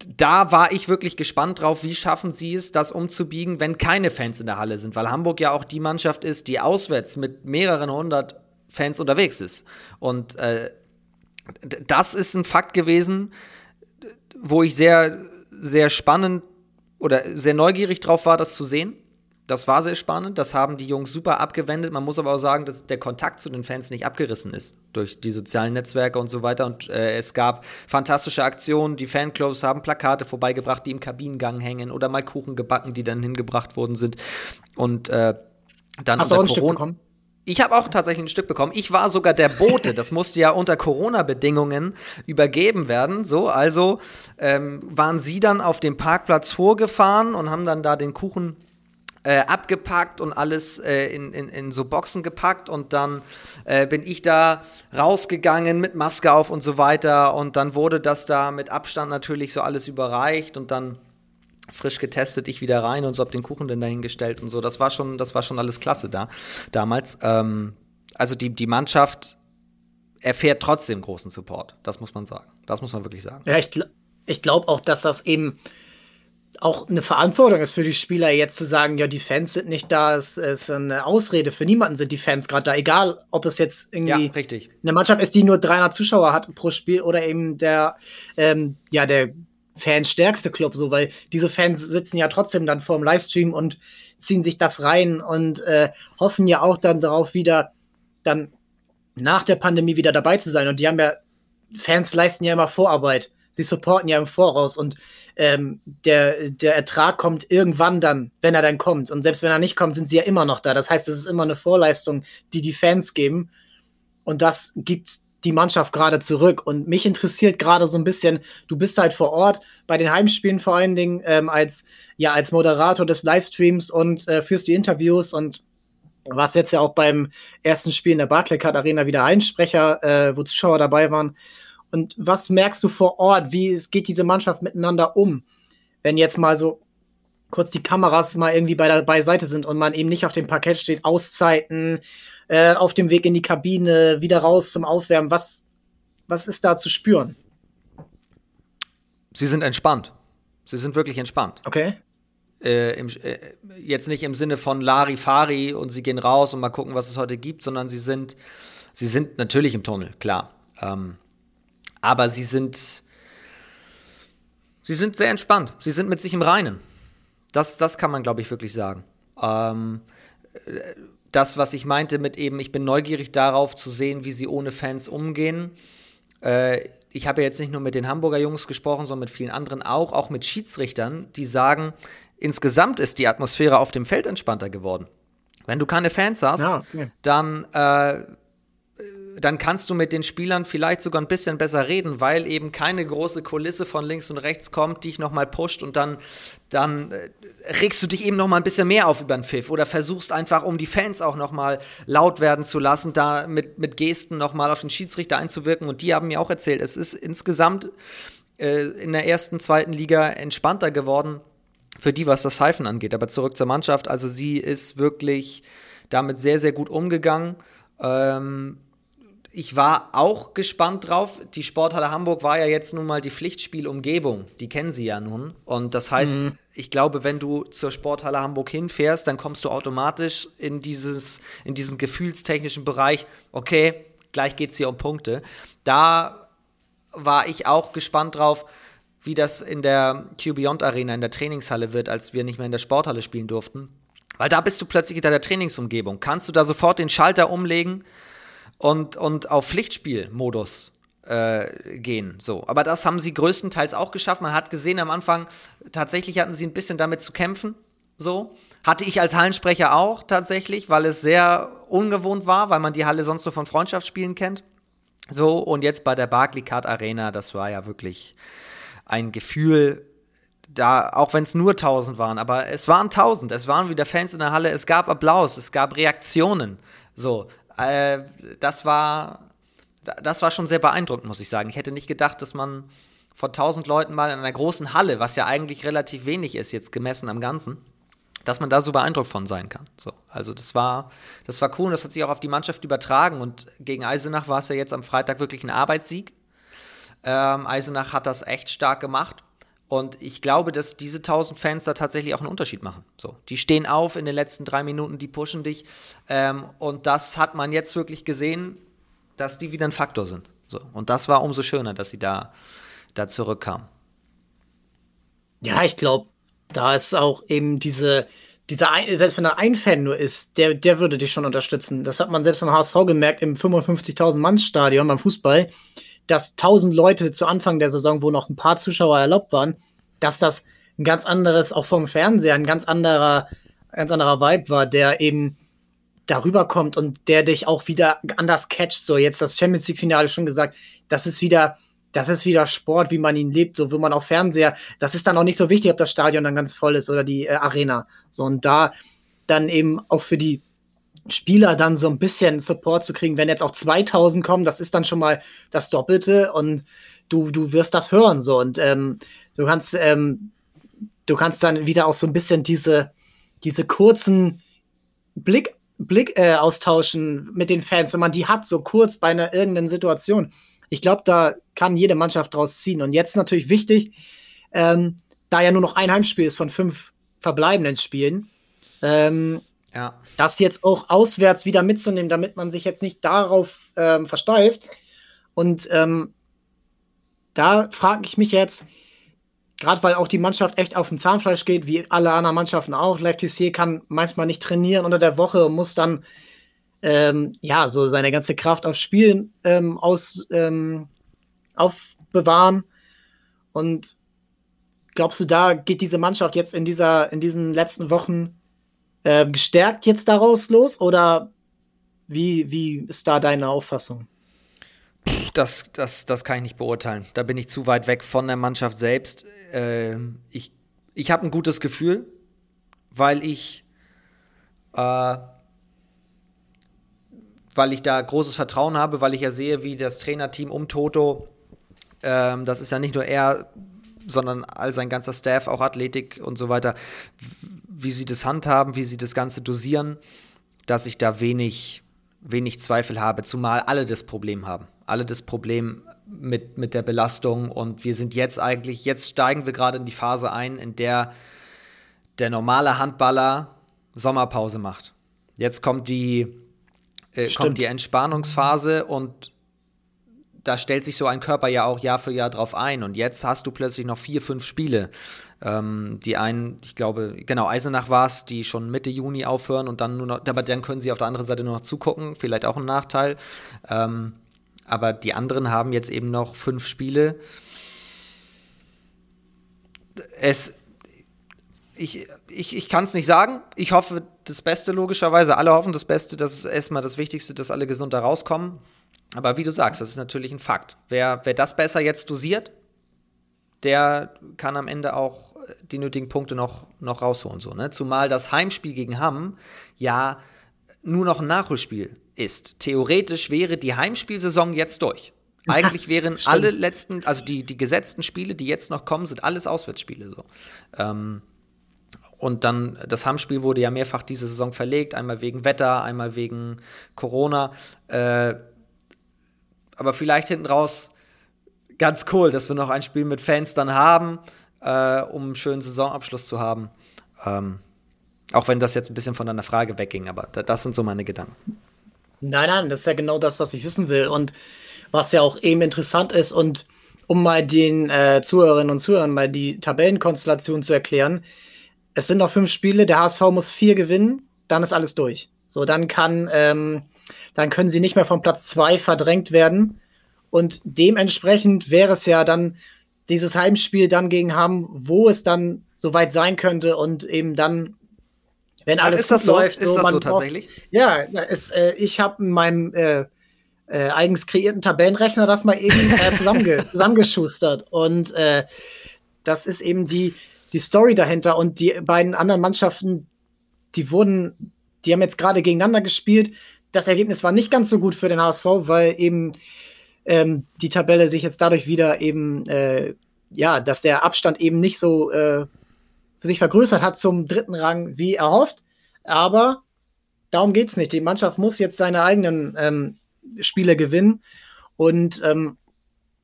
S2: da war ich wirklich gespannt drauf, wie schaffen sie es, das umzubiegen, wenn keine Fans in der Halle sind, weil Hamburg ja auch die Mannschaft ist, die auswärts mit mehreren hundert Fans unterwegs ist. Und äh, das ist ein Fakt gewesen, wo ich sehr, sehr spannend oder sehr neugierig drauf war, das zu sehen. Das war sehr spannend. Das haben die Jungs super abgewendet. Man muss aber auch sagen, dass der Kontakt zu den Fans nicht abgerissen ist durch die sozialen Netzwerke und so weiter. Und äh, es gab fantastische Aktionen. Die Fanclubs haben Plakate vorbeigebracht, die im Kabinengang hängen oder mal Kuchen gebacken, die dann hingebracht worden sind. Und äh, dann
S1: Hast du auch ein Stück bekommen?
S2: Ich habe auch tatsächlich ein Stück bekommen. Ich war sogar der Bote. Das musste ja unter Corona-Bedingungen übergeben werden. So, also ähm, waren sie dann auf dem Parkplatz vorgefahren und haben dann da den Kuchen äh, abgepackt und alles äh, in, in, in so Boxen gepackt und dann äh, bin ich da rausgegangen mit Maske auf und so weiter und dann wurde das da mit Abstand natürlich so alles überreicht und dann frisch getestet, ich wieder rein und so hab den Kuchen dann dahingestellt und so. Das war schon, das war schon alles klasse da damals. Ähm, also die, die Mannschaft erfährt trotzdem großen Support. Das muss man sagen. Das muss man wirklich sagen.
S1: Ja, ich, ich glaube auch, dass das eben auch eine Verantwortung ist für die Spieler, jetzt zu sagen, ja, die Fans sind nicht da, es ist eine Ausrede. Für niemanden sind die Fans gerade da, egal ob es jetzt irgendwie
S2: ja,
S1: eine Mannschaft ist, die nur 300 Zuschauer hat pro Spiel oder eben der, ähm, ja, der fansstärkste Club, so, weil diese Fans sitzen ja trotzdem dann vor dem Livestream und ziehen sich das rein und äh, hoffen ja auch dann darauf wieder, dann nach der Pandemie wieder dabei zu sein. Und die haben ja, Fans leisten ja immer Vorarbeit. Sie supporten ja im Voraus und ähm, der, der Ertrag kommt irgendwann dann, wenn er dann kommt. Und selbst wenn er nicht kommt, sind sie ja immer noch da. Das heißt, es ist immer eine Vorleistung, die die Fans geben. Und das gibt die Mannschaft gerade zurück. Und mich interessiert gerade so ein bisschen, du bist halt vor Ort bei den Heimspielen vor allen Dingen ähm, als, ja, als Moderator des Livestreams und äh, führst die Interviews und was jetzt ja auch beim ersten Spiel in der Barclaycard Arena wieder Einsprecher, äh, wo Zuschauer dabei waren. Und was merkst du vor Ort? Wie geht diese Mannschaft miteinander um? Wenn jetzt mal so kurz die Kameras mal irgendwie bei der beiseite sind und man eben nicht auf dem Parkett steht, Auszeiten, äh, auf dem Weg in die Kabine, wieder raus zum Aufwärmen. Was, was ist da zu spüren?
S2: Sie sind entspannt. Sie sind wirklich entspannt.
S1: Okay.
S2: Äh, im, äh, jetzt nicht im Sinne von Larifari und sie gehen raus und mal gucken, was es heute gibt, sondern sie sind, sie sind natürlich im Tunnel, klar. Ähm, aber sie sind, sie sind sehr entspannt. Sie sind mit sich im Reinen. Das, das kann man, glaube ich, wirklich sagen. Ähm, das, was ich meinte mit eben, ich bin neugierig darauf zu sehen, wie sie ohne Fans umgehen. Äh, ich habe jetzt nicht nur mit den Hamburger Jungs gesprochen, sondern mit vielen anderen auch, auch mit Schiedsrichtern, die sagen, insgesamt ist die Atmosphäre auf dem Feld entspannter geworden. Wenn du keine Fans hast, ja, okay. dann äh, dann kannst du mit den Spielern vielleicht sogar ein bisschen besser reden, weil eben keine große Kulisse von links und rechts kommt, die dich nochmal pusht und dann, dann äh, regst du dich eben nochmal ein bisschen mehr auf über den Pfiff oder versuchst einfach, um die Fans auch nochmal laut werden zu lassen, da mit, mit Gesten nochmal auf den Schiedsrichter einzuwirken. Und die haben mir auch erzählt, es ist insgesamt äh, in der ersten, zweiten Liga entspannter geworden für die, was das Pfeifen angeht. Aber zurück zur Mannschaft, also sie ist wirklich damit sehr, sehr gut umgegangen. Ähm, ich war auch gespannt drauf. Die Sporthalle Hamburg war ja jetzt nun mal die Pflichtspielumgebung. Die kennen sie ja nun. Und das heißt, mhm. ich glaube, wenn du zur Sporthalle Hamburg hinfährst, dann kommst du automatisch in, dieses, in diesen gefühlstechnischen Bereich, okay, gleich geht es hier um Punkte. Da war ich auch gespannt drauf, wie das in der Q-Beyond Arena, in der Trainingshalle wird, als wir nicht mehr in der Sporthalle spielen durften. Weil da bist du plötzlich in deiner Trainingsumgebung. Kannst du da sofort den Schalter umlegen? Und, und auf Pflichtspielmodus äh, gehen. So. Aber das haben sie größtenteils auch geschafft. Man hat gesehen am Anfang, tatsächlich hatten sie ein bisschen damit zu kämpfen. So. Hatte ich als Hallensprecher auch tatsächlich, weil es sehr ungewohnt war, weil man die Halle sonst nur von Freundschaftsspielen kennt. So, und jetzt bei der Barclaycard Arena, das war ja wirklich ein Gefühl, da, auch wenn es nur 1000 waren, aber es waren 1000, es waren wieder Fans in der Halle, es gab Applaus, es gab Reaktionen. So, äh, das war, das war schon sehr beeindruckend, muss ich sagen. Ich hätte nicht gedacht, dass man vor 1000 Leuten mal in einer großen Halle, was ja eigentlich relativ wenig ist, jetzt gemessen am Ganzen, dass man da so beeindruckt von sein kann. So, also das war, das war cool und das hat sich auch auf die Mannschaft übertragen. Und gegen Eisenach war es ja jetzt am Freitag wirklich ein Arbeitssieg. Ähm, Eisenach hat das echt stark gemacht. Und ich glaube, dass diese 1000 Fans da tatsächlich auch einen Unterschied machen. So, die stehen auf in den letzten drei Minuten, die pushen dich. Ähm, und das hat man jetzt wirklich gesehen, dass die wieder ein Faktor sind. So, und das war umso schöner, dass sie da, da zurückkamen.
S1: Ja, ich glaube, da ist auch eben diese, dieser ein, selbst wenn er ein Fan nur ist, der, der würde dich schon unterstützen. Das hat man selbst beim HSV gemerkt im 55.000 Mann Stadion beim Fußball dass 1000 Leute zu Anfang der Saison, wo noch ein paar Zuschauer erlaubt waren, dass das ein ganz anderes, auch vom Fernseher, ein ganz anderer, ganz anderer Vibe war, der eben darüber kommt und der dich auch wieder anders catcht. So, jetzt das Champions League-Finale schon gesagt, das ist wieder, das ist wieder Sport, wie man ihn lebt, so wie man auch Fernseher, das ist dann auch nicht so wichtig, ob das Stadion dann ganz voll ist oder die äh, Arena. So, und da dann eben auch für die Spieler dann so ein bisschen Support zu kriegen. Wenn jetzt auch 2000 kommen, das ist dann schon mal das Doppelte und du, du wirst das hören so und ähm, du kannst ähm, du kannst dann wieder auch so ein bisschen diese diese kurzen Blick Blick äh, austauschen mit den Fans, wenn man die hat so kurz bei einer irgendeinen Situation. Ich glaube, da kann jede Mannschaft draus ziehen und jetzt natürlich wichtig, ähm, da ja nur noch ein Heimspiel ist von fünf verbleibenden Spielen. Ähm, ja. Das jetzt auch auswärts wieder mitzunehmen, damit man sich jetzt nicht darauf ähm, versteift. Und ähm, da frage ich mich jetzt, gerade weil auch die Mannschaft echt auf dem Zahnfleisch geht, wie alle anderen Mannschaften auch. TC kann manchmal nicht trainieren unter der Woche und muss dann ähm, ja so seine ganze Kraft aufs Spiel ähm, aus ähm, aufbewahren. Und glaubst du, da geht diese Mannschaft jetzt in dieser in diesen letzten Wochen äh, gestärkt jetzt daraus los oder wie, wie ist da deine Auffassung?
S2: Das, das, das kann ich nicht beurteilen. Da bin ich zu weit weg von der Mannschaft selbst. Äh, ich ich habe ein gutes Gefühl, weil ich, äh, weil ich da großes Vertrauen habe, weil ich ja sehe, wie das Trainerteam um Toto, äh, das ist ja nicht nur er, sondern all sein ganzer Staff, auch Athletik und so weiter, wie sie das handhaben, wie sie das Ganze dosieren, dass ich da wenig, wenig Zweifel habe, zumal alle das Problem haben. Alle das Problem mit, mit der Belastung und wir sind jetzt eigentlich, jetzt steigen wir gerade in die Phase ein, in der der normale Handballer Sommerpause macht. Jetzt kommt die, äh, kommt die Entspannungsphase und da stellt sich so ein Körper ja auch Jahr für Jahr drauf ein. Und jetzt hast du plötzlich noch vier, fünf Spiele. Ähm, die einen, ich glaube, genau, Eisenach war es, die schon Mitte Juni aufhören und dann nur noch, aber dann können sie auf der anderen Seite nur noch zugucken, vielleicht auch ein Nachteil. Ähm, aber die anderen haben jetzt eben noch fünf Spiele. Es, ich, ich, ich kann es nicht sagen. Ich hoffe das Beste, logischerweise. Alle hoffen das Beste. Das ist erstmal das Wichtigste, dass alle gesund da rauskommen. Aber wie du sagst, das ist natürlich ein Fakt. Wer, wer das besser jetzt dosiert, der kann am Ende auch die nötigen Punkte noch, noch rausholen. So, ne? Zumal das Heimspiel gegen Hamm ja nur noch ein Nachholspiel ist. Theoretisch wäre die Heimspielsaison jetzt durch. Eigentlich wären alle letzten, also die, die gesetzten Spiele, die jetzt noch kommen, sind alles Auswärtsspiele. So. Ähm, und dann, das Hammspiel wurde ja mehrfach diese Saison verlegt, einmal wegen Wetter, einmal wegen Corona. Äh, aber vielleicht hinten raus ganz cool, dass wir noch ein Spiel mit Fans dann haben, äh, um einen schönen Saisonabschluss zu haben. Ähm, auch wenn das jetzt ein bisschen von deiner Frage wegging, aber das sind so meine Gedanken.
S1: Nein, nein, das ist ja genau das, was ich wissen will und was ja auch eben interessant ist und um mal den äh, Zuhörerinnen und Zuhörern mal die Tabellenkonstellation zu erklären. Es sind noch fünf Spiele, der HSV muss vier gewinnen, dann ist alles durch. So, dann kann ähm, dann können sie nicht mehr vom Platz zwei verdrängt werden. Und dementsprechend wäre es ja dann dieses Heimspiel dann gegen haben, wo es dann soweit sein könnte und eben dann, wenn alles
S2: ist das so? läuft, ist so, das so tatsächlich?
S1: Braucht, ja, es, äh, ich habe in meinem äh, äh, eigens kreierten Tabellenrechner das mal eben äh, zusammenge zusammengeschustert und äh, das ist eben die die Story dahinter und die beiden anderen Mannschaften, die wurden, die haben jetzt gerade gegeneinander gespielt das Ergebnis war nicht ganz so gut für den HSV, weil eben ähm, die Tabelle sich jetzt dadurch wieder eben, äh, ja, dass der Abstand eben nicht so äh, sich vergrößert hat zum dritten Rang wie erhofft. Aber darum geht es nicht. Die Mannschaft muss jetzt seine eigenen ähm, Spiele gewinnen. Und ähm,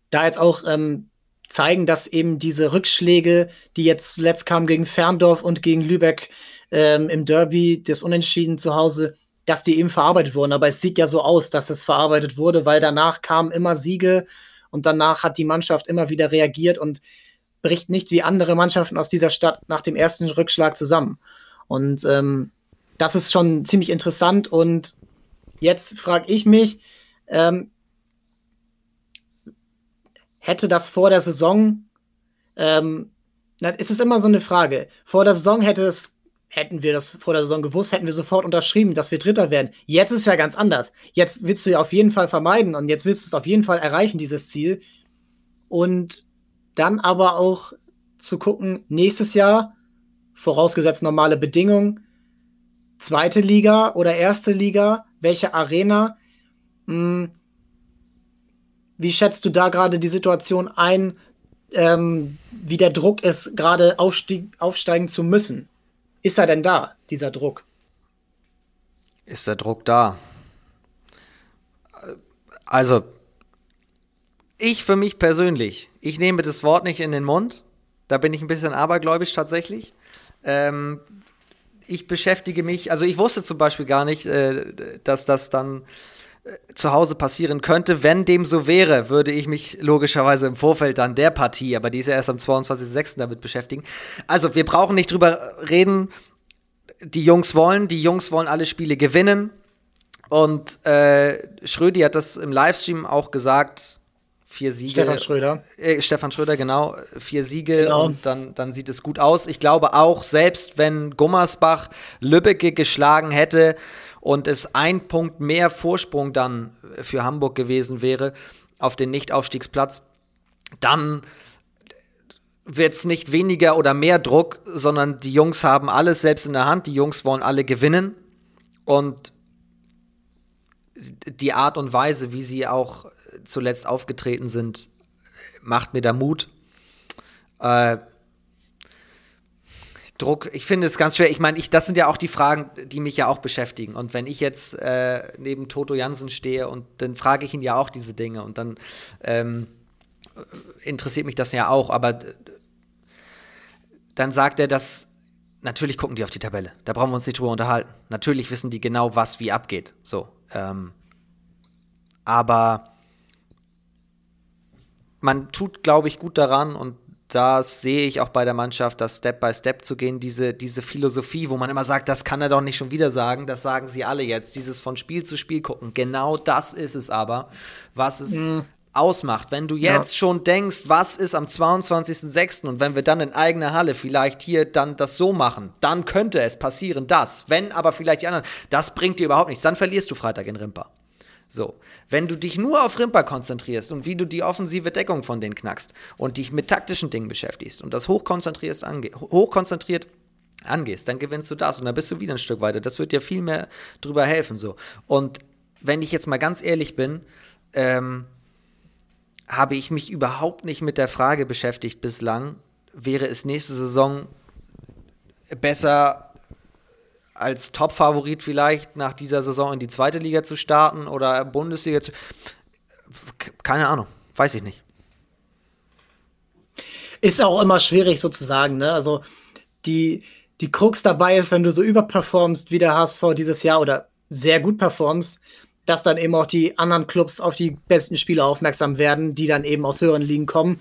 S1: da jetzt auch ähm, zeigen, dass eben diese Rückschläge, die jetzt zuletzt kamen gegen Ferndorf und gegen Lübeck ähm, im Derby, das Unentschieden zu Hause, dass die eben verarbeitet wurden. Aber es sieht ja so aus, dass es verarbeitet wurde, weil danach kamen immer Siege und danach hat die Mannschaft immer wieder reagiert und bricht nicht wie andere Mannschaften aus dieser Stadt nach dem ersten Rückschlag zusammen. Und ähm, das ist schon ziemlich interessant. Und jetzt frage ich mich, ähm, hätte das vor der Saison, ähm, ist es immer so eine Frage. Vor der Saison hätte es, hätten wir das vor der Saison gewusst, hätten wir sofort unterschrieben, dass wir Dritter werden. Jetzt ist ja ganz anders. Jetzt willst du ja auf jeden Fall vermeiden und jetzt willst du es auf jeden Fall erreichen, dieses Ziel. Und dann aber auch zu gucken, nächstes Jahr, vorausgesetzt normale Bedingungen, zweite Liga oder erste Liga, welche Arena, mh, hm, wie schätzt du da gerade die Situation ein, ähm, wie der Druck ist, gerade aufsteigen zu müssen? Ist er denn da, dieser Druck?
S2: Ist der Druck da? Also, ich für mich persönlich, ich nehme das Wort nicht in den Mund. Da bin ich ein bisschen abergläubisch tatsächlich. Ähm, ich beschäftige mich, also ich wusste zum Beispiel gar nicht, äh, dass das dann zu Hause passieren könnte. Wenn dem so wäre, würde ich mich logischerweise im Vorfeld dann der Partie, aber die ist ja erst am 22.06. damit beschäftigen. Also, wir brauchen nicht drüber reden. Die Jungs wollen, die Jungs wollen alle Spiele gewinnen. Und äh, Schrödi hat das im Livestream auch gesagt. Vier Siege.
S1: Stefan Schröder.
S2: Äh, Stefan Schröder, genau. Vier Siege genau. und dann, dann sieht es gut aus. Ich glaube auch, selbst wenn Gummersbach Lübbecke geschlagen hätte, und es ein Punkt mehr Vorsprung dann für Hamburg gewesen wäre auf den Nichtaufstiegsplatz, dann wird es nicht weniger oder mehr Druck, sondern die Jungs haben alles selbst in der Hand. Die Jungs wollen alle gewinnen. Und die Art und Weise, wie sie auch zuletzt aufgetreten sind, macht mir da Mut. Äh, Druck, ich finde es ganz schwer. Ich meine, ich, das sind ja auch die Fragen, die mich ja auch beschäftigen. Und wenn ich jetzt äh, neben Toto Jansen stehe und dann frage ich ihn ja auch diese Dinge und dann ähm, interessiert mich das ja auch. Aber dann sagt er, dass natürlich gucken die auf die Tabelle. Da brauchen wir uns nicht drüber unterhalten. Natürlich wissen die genau, was wie abgeht. So. Ähm, aber man tut, glaube ich, gut daran und das sehe ich auch bei der Mannschaft, das Step by Step zu gehen, diese, diese Philosophie, wo man immer sagt, das kann er doch nicht schon wieder sagen, das sagen sie alle jetzt, dieses von Spiel zu Spiel gucken. Genau das ist es aber, was es mhm. ausmacht. Wenn du jetzt ja. schon denkst, was ist am 22.06. und wenn wir dann in eigener Halle vielleicht hier dann das so machen, dann könnte es passieren, das. Wenn aber vielleicht die anderen, das bringt dir überhaupt nichts, dann verlierst du Freitag in Rimpa. So, wenn du dich nur auf Rimper konzentrierst und wie du die offensive Deckung von denen knackst und dich mit taktischen Dingen beschäftigst und das hochkonzentrierst ange hochkonzentriert angehst, dann gewinnst du das und dann bist du wieder ein Stück weiter. Das wird dir viel mehr drüber helfen. So. Und wenn ich jetzt mal ganz ehrlich bin, ähm, habe ich mich überhaupt nicht mit der Frage beschäftigt bislang, wäre es nächste Saison besser als Top-Favorit vielleicht nach dieser Saison in die zweite Liga zu starten oder Bundesliga zu. Keine Ahnung, weiß ich nicht.
S1: Ist auch immer schwierig sozusagen, ne? Also die, die Krux dabei ist, wenn du so überperformst wie der HSV dieses Jahr oder sehr gut performst, dass dann eben auch die anderen Clubs auf die besten Spieler aufmerksam werden, die dann eben aus höheren Ligen kommen.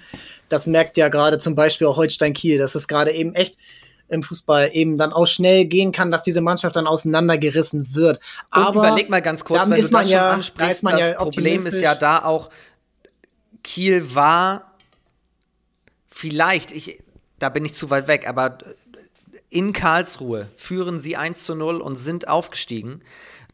S1: Das merkt ja gerade zum Beispiel auch Holstein Kiel. Das ist gerade eben echt im Fußball eben dann auch schnell gehen kann, dass diese Mannschaft dann auseinandergerissen wird.
S2: Aber Und überleg mal ganz kurz, wenn du das ja, schon ansprichst, da das ja Problem ist ja da auch, Kiel war vielleicht, ich, da bin ich zu weit weg, aber in Karlsruhe führen sie 1 zu 0 und sind aufgestiegen,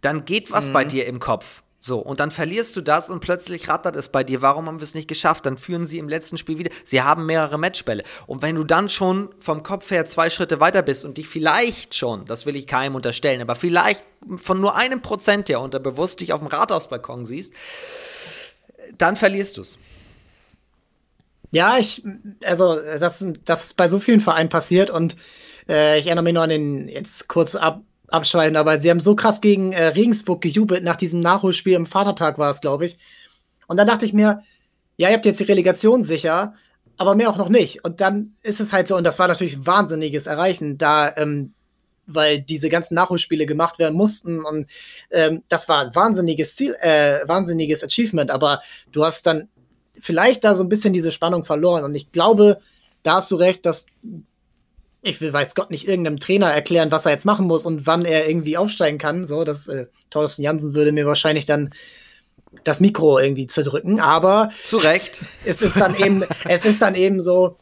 S2: dann geht was mhm. bei dir im Kopf. So, und dann verlierst du das und plötzlich rattert es bei dir. Warum haben wir es nicht geschafft? Dann führen sie im letzten Spiel wieder. Sie haben mehrere Matchbälle. Und wenn du dann schon vom Kopf her zwei Schritte weiter bist und dich vielleicht schon, das will ich keinem unterstellen, aber vielleicht von nur einem Prozent her unterbewusst dich auf dem Rathausbalkon siehst, dann verlierst du es.
S1: Ja, ich, also, das, das ist bei so vielen Vereinen passiert und äh, ich erinnere mich noch an den, jetzt kurz ab, abschweifen, aber sie haben so krass gegen äh, Regensburg gejubelt nach diesem Nachholspiel im Vatertag war es, glaube ich. Und dann dachte ich mir, ja, ihr habt jetzt die Relegation sicher, aber mehr auch noch nicht. Und dann ist es halt so, und das war natürlich wahnsinniges Erreichen, da, ähm, weil diese ganzen Nachholspiele gemacht werden mussten und ähm, das war ein wahnsinniges Ziel, äh, wahnsinniges Achievement, aber du hast dann vielleicht da so ein bisschen diese Spannung verloren und ich glaube, da hast du recht, dass ich will, weiß Gott, nicht irgendeinem Trainer erklären, was er jetzt machen muss und wann er irgendwie aufsteigen kann. So, das äh, Thorsten Jansen würde mir wahrscheinlich dann das Mikro irgendwie zerdrücken, aber
S2: zu Recht.
S1: Es ist dann eben, es ist dann eben so,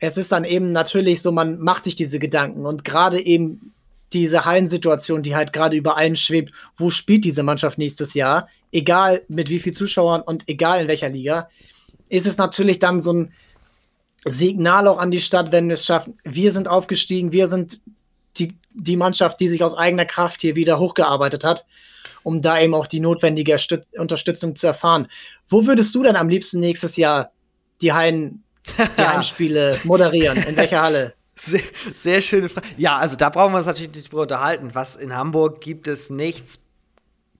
S1: es ist dann eben natürlich so, man macht sich diese Gedanken und gerade eben diese Hallensituation, die halt gerade über allen schwebt, wo spielt diese Mannschaft nächstes Jahr, egal mit wie viel Zuschauern und egal in welcher Liga, ist es natürlich dann so ein Signal auch an die Stadt, wenn wir es schaffen. Wir sind aufgestiegen, wir sind die, die Mannschaft, die sich aus eigener Kraft hier wieder hochgearbeitet hat, um da eben auch die notwendige Stüt Unterstützung zu erfahren. Wo würdest du denn am liebsten nächstes Jahr die, Heim, die Heimspiele moderieren? In welcher Halle?
S2: Sehr, sehr schöne Frage. Ja, also da brauchen wir uns natürlich nicht drüber unterhalten. Was in Hamburg gibt es nichts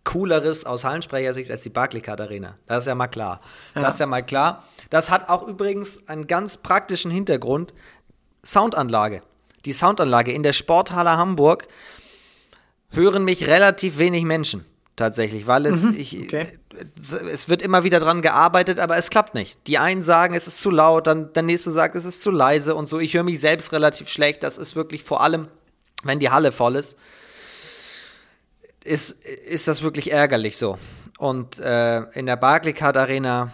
S2: Cooleres aus Hallensprechersicht als die Barclaycard Arena. Das ist ja mal klar. Ja. Das ist ja mal klar. Das hat auch übrigens einen ganz praktischen Hintergrund. Soundanlage. Die Soundanlage in der Sporthalle Hamburg hören mich relativ wenig Menschen tatsächlich, weil es, mhm, ich, okay. es wird immer wieder dran gearbeitet, aber es klappt nicht. Die einen sagen, es ist zu laut, dann der nächste sagt, es ist zu leise und so. Ich höre mich selbst relativ schlecht. Das ist wirklich vor allem, wenn die Halle voll ist, ist, ist das wirklich ärgerlich so. Und äh, in der Barclaycard Arena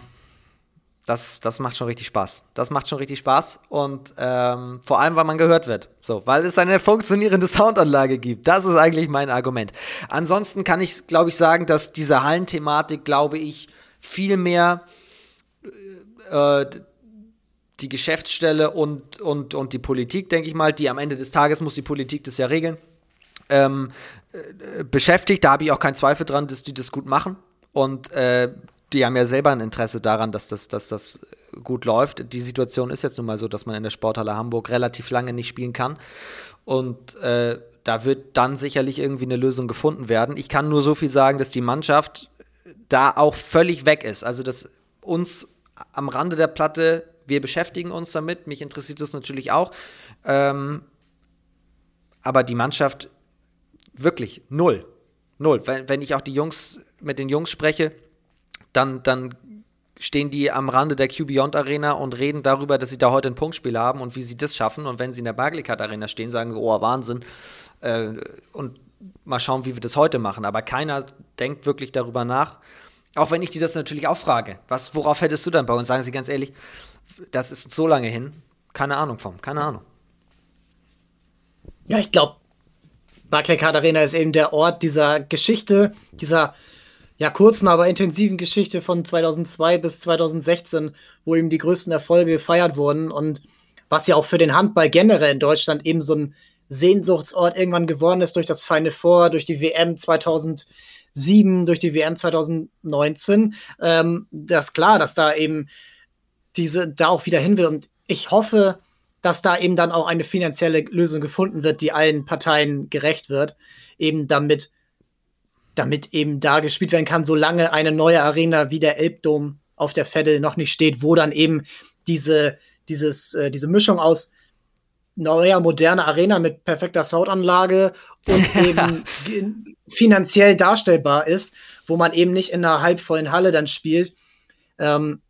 S2: das, das macht schon richtig Spaß. Das macht schon richtig Spaß und ähm, vor allem, weil man gehört wird. So, weil es eine funktionierende Soundanlage gibt. Das ist eigentlich mein Argument. Ansonsten kann ich, glaube ich, sagen, dass diese Hallenthematik, glaube ich, viel mehr äh, die Geschäftsstelle und, und, und die Politik, denke ich mal, die am Ende des Tages muss die Politik das ja regeln, ähm, äh, beschäftigt. Da habe ich auch keinen Zweifel dran, dass die das gut machen. Und äh, die haben ja selber ein Interesse daran, dass das, dass das gut läuft. Die Situation ist jetzt nun mal so, dass man in der Sporthalle Hamburg relativ lange nicht spielen kann. Und äh, da wird dann sicherlich irgendwie eine Lösung gefunden werden. Ich kann nur so viel sagen, dass die Mannschaft da auch völlig weg ist. Also, dass uns am Rande der Platte, wir beschäftigen uns damit. Mich interessiert das natürlich auch. Ähm, aber die Mannschaft wirklich null. Null. Wenn, wenn ich auch die Jungs mit den Jungs spreche, dann, dann stehen die am Rande der Q-Beyond Arena und reden darüber, dass sie da heute ein Punktspiel haben und wie sie das schaffen. Und wenn sie in der Barclaycard Arena stehen, sagen sie, oh, Wahnsinn. Äh, und mal schauen, wie wir das heute machen. Aber keiner denkt wirklich darüber nach. Auch wenn ich dir das natürlich auch frage. Was, worauf hättest du dann bei uns? Sagen Sie ganz ehrlich, das ist so lange hin. Keine Ahnung vom, keine Ahnung.
S1: Ja, ich glaube, Barclaycard Arena ist eben der Ort dieser Geschichte, dieser ja, kurzen, aber intensiven Geschichte von 2002 bis 2016, wo eben die größten Erfolge gefeiert wurden und was ja auch für den Handball generell in Deutschland eben so ein Sehnsuchtsort irgendwann geworden ist durch das Feine Vor, durch die WM 2007, durch die WM 2019. Ähm, das ist klar, dass da eben diese da auch wieder hin will und ich hoffe, dass da eben dann auch eine finanzielle Lösung gefunden wird, die allen Parteien gerecht wird, eben damit damit eben da gespielt werden kann, solange eine neue Arena wie der Elbdom auf der Veddel noch nicht steht, wo dann eben diese, dieses, äh, diese Mischung aus neuer, moderner Arena mit perfekter Soundanlage und eben finanziell darstellbar ist, wo man eben nicht in einer halbvollen Halle dann spielt. Ähm,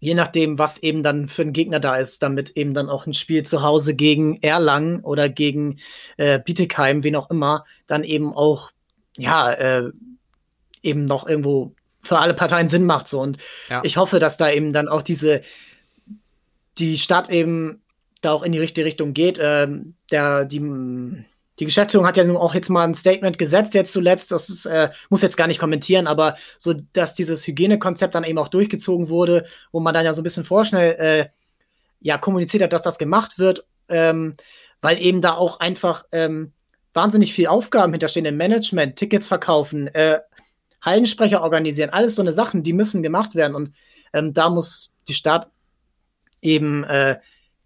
S1: je nachdem, was eben dann für ein Gegner da ist, damit eben dann auch ein Spiel zu Hause gegen Erlangen oder gegen äh, Bietigheim, wen auch immer, dann eben auch ja, äh, eben noch irgendwo für alle Parteien Sinn macht. So. Und ja. ich hoffe, dass da eben dann auch diese, die Stadt eben da auch in die richtige Richtung geht. Ähm, der, die, die Geschäftsführung hat ja nun auch jetzt mal ein Statement gesetzt, jetzt zuletzt. Das ist, äh, muss jetzt gar nicht kommentieren, aber so, dass dieses Hygienekonzept dann eben auch durchgezogen wurde, wo man dann ja so ein bisschen vorschnell äh, ja kommuniziert hat, dass das gemacht wird, ähm, weil eben da auch einfach ähm, wahnsinnig viel Aufgaben hinterstehen im Management, Tickets verkaufen, äh, Hallensprecher organisieren, alles so eine Sachen, die müssen gemacht werden. Und ähm, da muss die Stadt eben äh,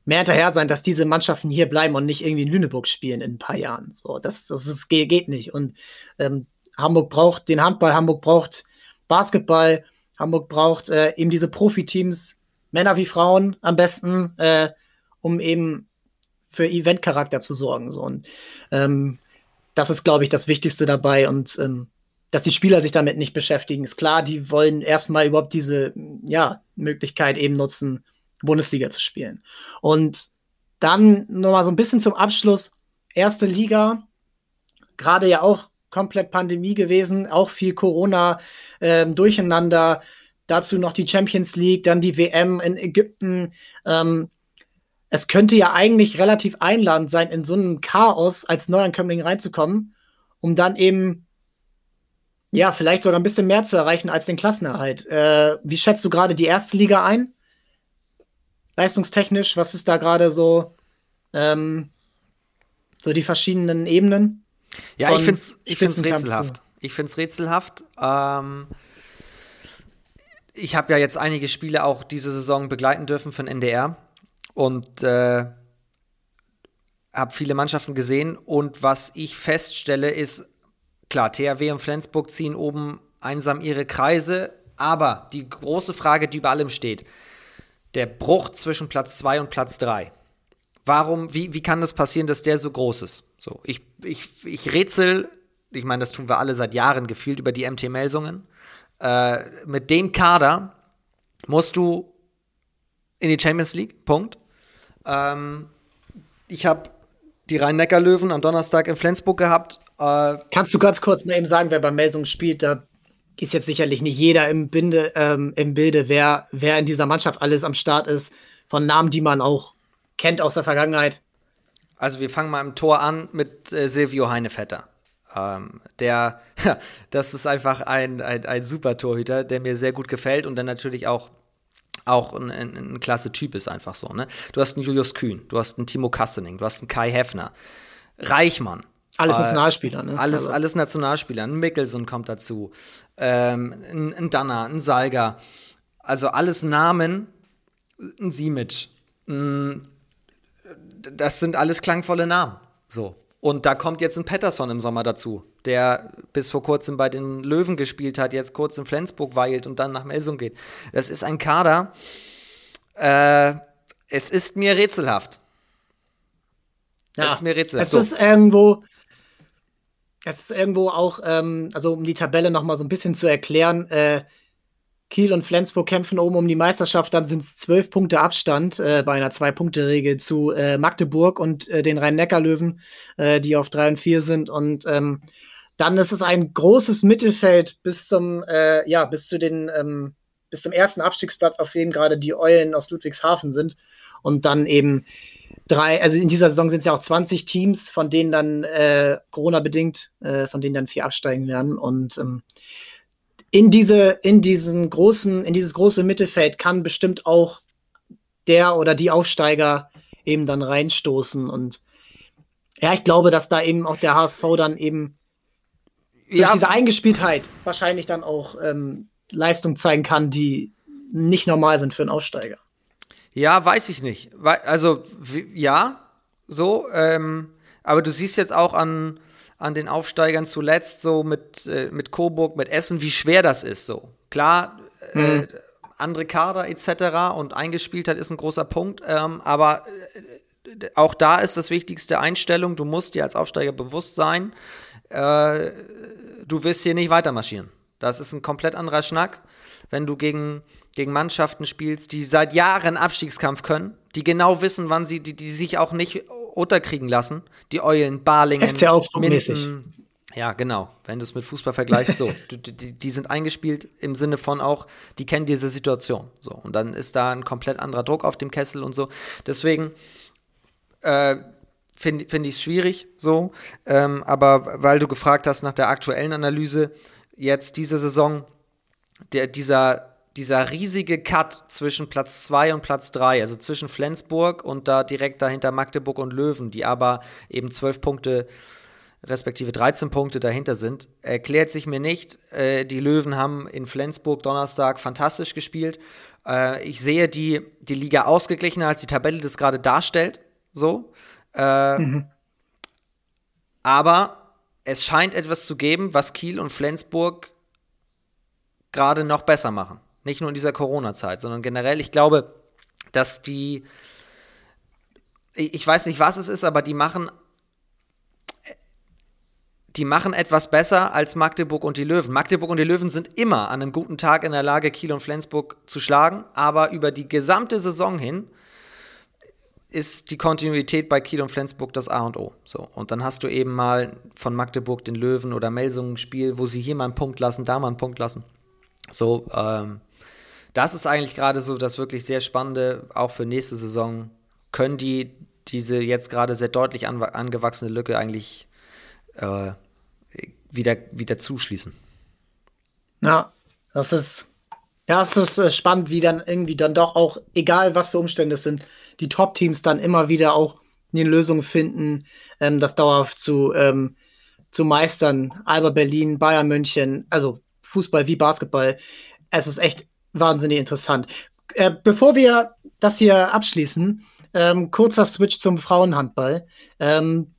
S1: mehr hinterher sein, dass diese Mannschaften hier bleiben und nicht irgendwie in Lüneburg spielen in ein paar Jahren. So, das, das ist, geht nicht. Und ähm, Hamburg braucht den Handball, Hamburg braucht Basketball, Hamburg braucht äh, eben diese Profiteams Männer wie Frauen am besten, äh, um eben für Eventcharakter zu sorgen. So. Und ähm, das ist, glaube ich, das Wichtigste dabei. Und ähm, dass die Spieler sich damit nicht beschäftigen, ist klar, die wollen erstmal überhaupt diese ja, Möglichkeit eben nutzen, Bundesliga zu spielen. Und dann nochmal so ein bisschen zum Abschluss. Erste Liga, gerade ja auch komplett Pandemie gewesen, auch viel Corona ähm, durcheinander. Dazu noch die Champions League, dann die WM in Ägypten. Ähm, es könnte ja eigentlich relativ einladend sein, in so einem Chaos als Neuankömmling reinzukommen, um dann eben ja, vielleicht sogar ein bisschen mehr zu erreichen als den Klassenerhalt. Äh, wie schätzt du gerade die erste Liga ein? Leistungstechnisch, was ist da gerade so, ähm, so die verschiedenen Ebenen?
S2: Ja, ich finde es ich find's rätselhaft. Ich finde es rätselhaft. Ähm, ich habe ja jetzt einige Spiele auch diese Saison begleiten dürfen von NDR und äh, habe viele Mannschaften gesehen. Und was ich feststelle, ist, klar, THW und Flensburg ziehen oben einsam ihre Kreise. Aber die große Frage, die über allem steht, der Bruch zwischen Platz 2 und Platz 3. Warum, wie, wie kann das passieren, dass der so groß ist? So, ich, ich, ich rätsel, ich meine, das tun wir alle seit Jahren gefühlt über die MT-Melsungen. Äh, mit dem Kader musst du in die Champions League, Punkt. Ähm, ich habe die Rhein-Neckar-Löwen am Donnerstag in Flensburg gehabt.
S1: Äh, Kannst du ganz kurz mal eben sagen, wer bei Melsungen spielt? Da ist jetzt sicherlich nicht jeder im, Binde, ähm, im Bilde, wer, wer in dieser Mannschaft alles am Start ist, von Namen, die man auch kennt aus der Vergangenheit.
S2: Also wir fangen mal im Tor an mit äh, Silvio Heinevetter. Ähm, der, das ist einfach ein, ein, ein super Torhüter, der mir sehr gut gefällt und dann natürlich auch auch ein, ein, ein klasse Typ ist einfach so. Ne? Du hast einen Julius Kühn, du hast einen Timo Kassening, du hast einen Kai Heffner, Reichmann,
S1: alles äh, Nationalspieler, ne?
S2: Alles, also. alles Nationalspieler. Ein Mickelson kommt dazu. Ähm, ein, ein Danner, ein Salga. Also alles Namen. Ein Simic. Das sind alles klangvolle Namen. So. Und da kommt jetzt ein Patterson im Sommer dazu, der bis vor kurzem bei den Löwen gespielt hat, jetzt kurz in Flensburg weilt und dann nach Melsung geht. Das ist ein Kader. Äh, es ist mir rätselhaft.
S1: Ja, es ist mir rätselhaft. Es ist irgendwo, es ist irgendwo auch, ähm, also um die Tabelle noch mal so ein bisschen zu erklären, äh, Kiel und Flensburg kämpfen oben um die Meisterschaft, dann sind es zwölf Punkte Abstand äh, bei einer Zwei-Punkte-Regel zu äh, Magdeburg und äh, den Rhein-Neckar-Löwen, äh, die auf drei und vier sind. Und ähm, dann ist es ein großes Mittelfeld bis zum, äh, ja, bis zu den, ähm, bis zum ersten Abstiegsplatz, auf dem gerade die Eulen aus Ludwigshafen sind. Und dann eben drei, also in dieser Saison sind es ja auch 20 Teams, von denen dann äh, Corona-bedingt, äh, von denen dann vier absteigen werden. Und ähm, in diese, in diesen großen, in dieses große Mittelfeld kann bestimmt auch der oder die Aufsteiger eben dann reinstoßen. Und ja, ich glaube, dass da eben auch der HSV dann eben ja. diese Eingespieltheit wahrscheinlich dann auch ähm, Leistung zeigen kann, die nicht normal sind für einen Aufsteiger.
S2: Ja, weiß ich nicht. Also, ja, so. Ähm, aber du siehst jetzt auch an, an den Aufsteigern zuletzt, so mit, äh, mit Coburg, mit Essen, wie schwer das ist. So. Klar, äh, mhm. andere Kader etc. und Eingespieltheit ist ein großer Punkt. Ähm, aber äh, auch da ist das wichtigste Einstellung. Du musst dir als Aufsteiger bewusst sein, äh, du wirst hier nicht weitermarschieren. Das ist ein komplett anderer Schnack wenn du gegen, gegen Mannschaften spielst, die seit Jahren Abstiegskampf können, die genau wissen, wann sie, die, die sich auch nicht unterkriegen lassen. Die Eulen, Balingen,
S1: FC Minden.
S2: Ja, genau. Wenn du es mit Fußball vergleichst, so. die, die, sind eingespielt im Sinne von auch, die kennen diese Situation. So. Und dann ist da ein komplett anderer Druck auf dem Kessel und so. Deswegen äh, finde find ich es schwierig so. Ähm, aber weil du gefragt hast nach der aktuellen Analyse, jetzt diese Saison der, dieser, dieser riesige Cut zwischen Platz 2 und Platz 3, also zwischen Flensburg und da direkt dahinter Magdeburg und Löwen, die aber eben 12 Punkte respektive 13 Punkte dahinter sind, erklärt sich mir nicht. Äh, die Löwen haben in Flensburg Donnerstag fantastisch gespielt. Äh, ich sehe die, die Liga ausgeglichener, als die Tabelle das gerade darstellt. So. Äh, mhm. Aber es scheint etwas zu geben, was Kiel und Flensburg gerade noch besser machen. Nicht nur in dieser Corona-Zeit, sondern generell, ich glaube, dass die, ich weiß nicht, was es ist, aber die machen die machen etwas besser als Magdeburg und die Löwen. Magdeburg und die Löwen sind immer an einem guten Tag in der Lage, Kiel und Flensburg zu schlagen, aber über die gesamte Saison hin ist die Kontinuität bei Kiel und Flensburg das A und O. So, und dann hast du eben mal von Magdeburg den Löwen oder Melsungen ein Spiel, wo sie hier mal einen Punkt lassen, da mal einen Punkt lassen. So, ähm, das ist eigentlich gerade so das wirklich sehr Spannende, auch für nächste Saison. Können die diese jetzt gerade sehr deutlich angewachsene Lücke eigentlich äh, wieder, wieder zuschließen.
S1: Ja, das ist, ja, es ist äh, spannend, wie dann irgendwie dann doch auch, egal was für Umstände es sind, die Top-Teams dann immer wieder auch eine Lösung finden, ähm, das dauerhaft zu, ähm, zu meistern. Alba Berlin, Bayern München, also Fußball wie Basketball. Es ist echt wahnsinnig interessant. Äh, bevor wir das hier abschließen, ähm, kurzer Switch zum Frauenhandball. Ähm,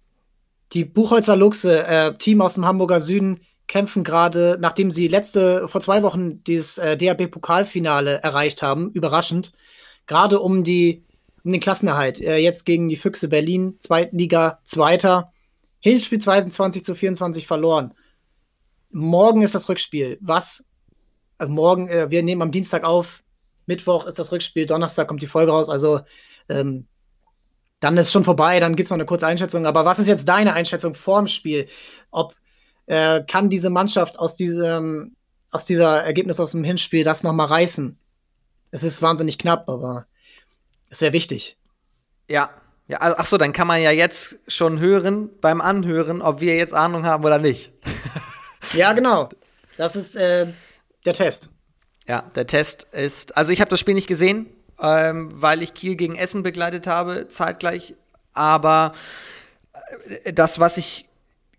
S1: die Buchholzer Luchse, äh, Team aus dem Hamburger Süden, kämpfen gerade, nachdem sie letzte, vor zwei Wochen dieses äh, DAB-Pokalfinale erreicht haben, überraschend, gerade um die, um den Klassenerhalt. Äh, jetzt gegen die Füchse Berlin, Zweitliga, Zweiter. Hinspiel 22 zu 24 verloren. Morgen ist das Rückspiel. Was? Also morgen, äh, wir nehmen am Dienstag auf. Mittwoch ist das Rückspiel, Donnerstag kommt die Folge raus. Also ähm, dann ist schon vorbei, dann gibt es noch eine kurze Einschätzung. Aber was ist jetzt deine Einschätzung vorm Spiel? Ob äh, kann diese Mannschaft aus diesem, aus dieser Ergebnis aus dem Hinspiel das nochmal reißen? Es ist wahnsinnig knapp, aber es wäre wichtig.
S2: Ja, ja, also, ach so, dann kann man ja jetzt schon hören beim Anhören, ob wir jetzt Ahnung haben oder nicht.
S1: ja, genau. Das ist äh, der Test.
S2: Ja, der Test ist, also ich habe das Spiel nicht gesehen ähm, weil ich Kiel gegen Essen begleitet habe, zeitgleich. Aber äh, das, was ich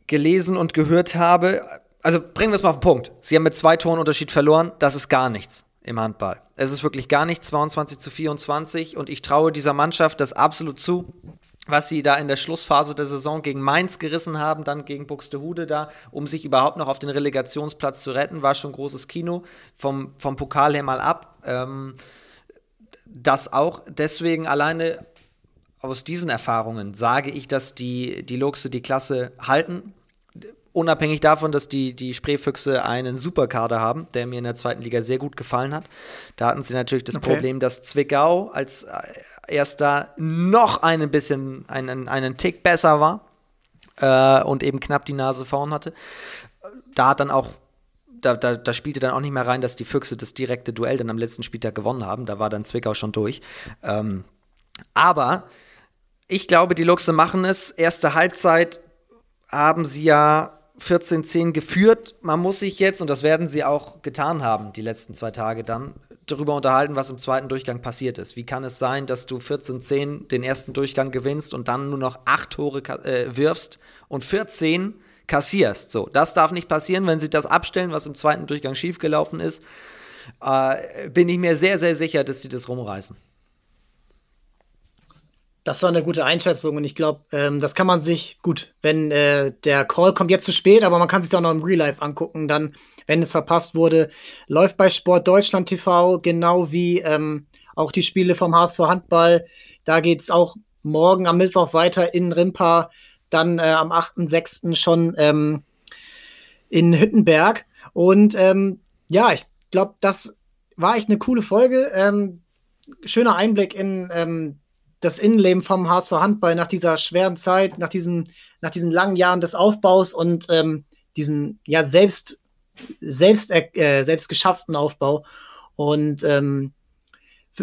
S2: gelesen und gehört habe, also bringen wir es mal auf den Punkt. Sie haben mit zwei Toren Unterschied verloren, das ist gar nichts im Handball. Es ist wirklich gar nichts, 22 zu 24 und ich traue dieser Mannschaft das absolut zu, was sie da in der Schlussphase der Saison gegen Mainz gerissen haben, dann gegen Buxtehude da, um sich überhaupt noch auf den Relegationsplatz zu retten, war schon großes Kino, vom, vom Pokal her mal ab. Ähm, das auch. Deswegen alleine aus diesen Erfahrungen sage ich, dass die, die Luchse die Klasse halten. Unabhängig davon, dass die, die Spreefüchse einen Superkader haben, der mir in der zweiten Liga sehr gut gefallen hat. Da hatten sie natürlich das okay. Problem, dass Zwickau als äh, erster noch ein bisschen, einen, einen Tick besser war äh, und eben knapp die Nase vorn hatte. Da hat dann auch da, da, da, spielte dann auch nicht mehr rein, dass die Füchse das direkte Duell dann am letzten Spieltag gewonnen haben. Da war dann Zwickau schon durch. Ähm, aber ich glaube, die Luchse machen es. Erste Halbzeit haben sie ja 14-10 geführt. Man muss sich jetzt, und das werden sie auch getan haben, die letzten zwei Tage dann, darüber unterhalten, was im zweiten Durchgang passiert ist. Wie kann es sein, dass du 14-10 den ersten Durchgang gewinnst und dann nur noch acht Tore äh, wirfst und 14 kassierst. So, das darf nicht passieren, wenn sie das abstellen, was im zweiten Durchgang schiefgelaufen ist. Äh, bin ich mir sehr, sehr sicher, dass sie das rumreißen.
S1: Das war eine gute Einschätzung und ich glaube, ähm, das kann man sich gut, wenn äh, der Call kommt jetzt zu spät, aber man kann sich auch noch im Real Life angucken, dann, wenn es verpasst wurde, läuft bei Sport Deutschland TV genau wie ähm, auch die Spiele vom HSV Handball. Da geht es auch morgen am Mittwoch weiter in Rimpa dann äh, am 8.6. schon ähm, in Hüttenberg. Und ähm, ja, ich glaube, das war echt eine coole Folge. Ähm, schöner Einblick in ähm, das Innenleben vom HSV Handball nach dieser schweren Zeit, nach, diesem, nach diesen langen Jahren des Aufbaus und ähm, diesem ja selbst, selbst, äh, selbst geschafften Aufbau. Und ähm,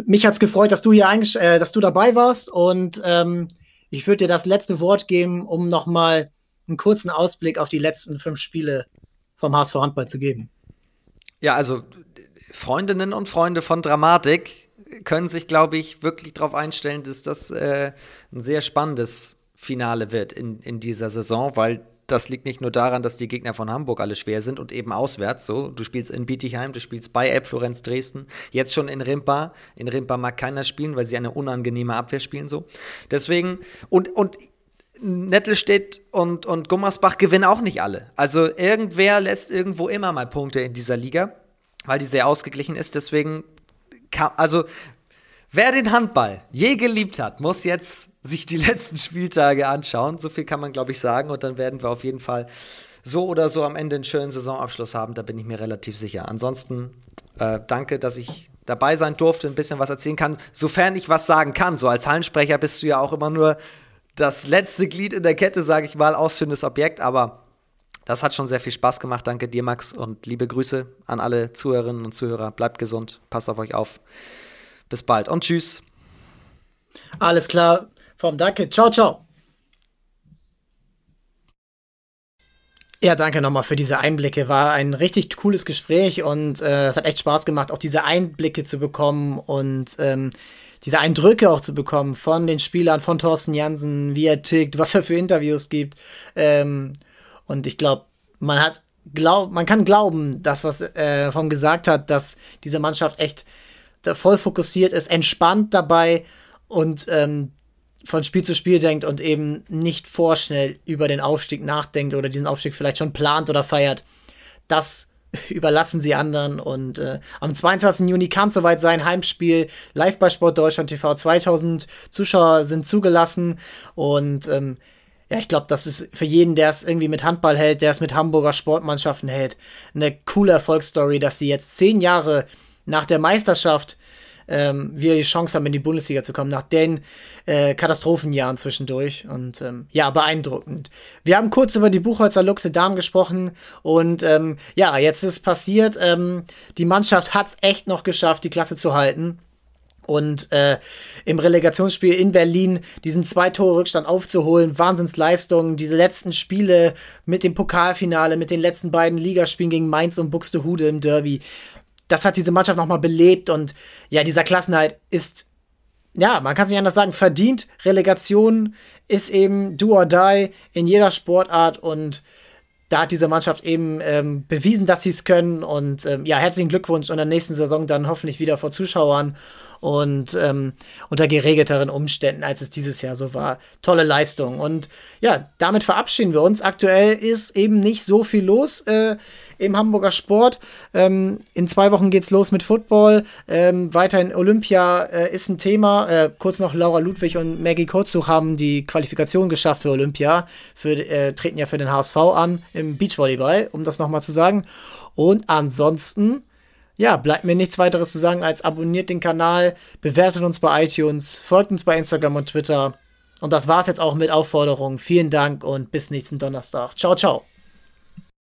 S1: mich hat es gefreut, dass du hier äh, dass du dabei warst und ähm, ich würde dir das letzte Wort geben, um nochmal einen kurzen Ausblick auf die letzten fünf Spiele vom HSV Handball zu geben.
S2: Ja, also Freundinnen und Freunde von Dramatik können sich, glaube ich, wirklich darauf einstellen, dass das äh, ein sehr spannendes Finale wird in, in dieser Saison, weil das liegt nicht nur daran, dass die Gegner von Hamburg alle schwer sind und eben auswärts. So, du spielst in Bietigheim, du spielst bei Elb Florenz Dresden, jetzt schon in Rimpa. In Rimpa mag keiner spielen, weil sie eine unangenehme Abwehr spielen. So, deswegen und und Nettelstedt und, und Gummersbach gewinnen auch nicht alle. Also irgendwer lässt irgendwo immer mal Punkte in dieser Liga, weil die sehr ausgeglichen ist. Deswegen, also Wer den Handball je geliebt hat, muss jetzt sich die letzten Spieltage anschauen. So viel kann man, glaube ich, sagen. Und dann werden wir auf jeden Fall so oder so am Ende einen schönen Saisonabschluss haben. Da bin ich mir relativ sicher. Ansonsten äh, danke, dass ich dabei sein durfte, ein bisschen was erzählen kann, sofern ich was sagen kann. So als Hallensprecher bist du ja auch immer nur das letzte Glied in der Kette, sage ich mal, ausführendes Objekt, aber das hat schon sehr viel Spaß gemacht. Danke dir, Max, und liebe Grüße an alle Zuhörerinnen und Zuhörer. Bleibt gesund, passt auf euch auf. Bis bald und tschüss.
S1: Alles klar, vom Danke. Ciao, ciao. Ja, danke nochmal für diese Einblicke. War ein richtig cooles Gespräch und äh, es hat echt Spaß gemacht, auch diese Einblicke zu bekommen und ähm, diese Eindrücke auch zu bekommen von den Spielern, von Thorsten Jansen, wie er tickt, was er für Interviews gibt. Ähm, und ich glaube, man hat glaub, man kann glauben, das, was äh, vom gesagt hat, dass diese Mannschaft echt voll fokussiert ist, entspannt dabei und ähm, von Spiel zu Spiel denkt und eben nicht vorschnell über den Aufstieg nachdenkt oder diesen Aufstieg vielleicht schon plant oder feiert. Das überlassen sie anderen. Und äh, am 22. Juni kann es soweit sein. Heimspiel live bei Sport Deutschland TV. 2000 Zuschauer sind zugelassen. Und ähm, ja, ich glaube, das ist für jeden, der es irgendwie mit Handball hält, der es mit Hamburger Sportmannschaften hält, eine coole Erfolgsstory, dass sie jetzt zehn Jahre nach der Meisterschaft ähm, wieder die Chance haben, in die Bundesliga zu kommen, nach den äh, Katastrophenjahren zwischendurch. Und ähm, ja, beeindruckend. Wir haben kurz über die Buchholzer Luxe Damen gesprochen und ähm, ja, jetzt ist passiert. Ähm, die Mannschaft hat es echt noch geschafft, die Klasse zu halten. Und äh, im Relegationsspiel in Berlin diesen zwei Tore Rückstand aufzuholen, Wahnsinnsleistung, diese letzten Spiele mit dem Pokalfinale, mit den letzten beiden Ligaspielen gegen Mainz und Buxtehude im Derby. Das hat diese Mannschaft nochmal belebt. Und ja, dieser Klassenhalt ist, ja, man kann es nicht anders sagen, verdient. Relegation ist eben do or die in jeder Sportart. Und da hat diese Mannschaft eben ähm, bewiesen, dass sie es können. Und ähm, ja, herzlichen Glückwunsch und in der nächsten Saison dann hoffentlich wieder vor Zuschauern und ähm, unter geregelteren Umständen, als es dieses Jahr so war. Tolle Leistung. Und ja, damit verabschieden wir uns. Aktuell ist eben nicht so viel los äh, im Hamburger Sport. Ähm, in zwei Wochen geht's los mit Football. Ähm, weiterhin Olympia äh, ist ein Thema. Äh, kurz noch Laura Ludwig und Maggie Kurzuch haben die Qualifikation geschafft für Olympia. Für, äh, treten ja für den HSV an im Beachvolleyball, um das nochmal zu sagen. Und ansonsten ja, bleibt mir nichts weiteres zu sagen als abonniert den Kanal, bewertet uns bei iTunes, folgt uns bei Instagram und Twitter. Und das war's jetzt auch mit Aufforderungen. Vielen Dank und bis nächsten Donnerstag. Ciao, ciao.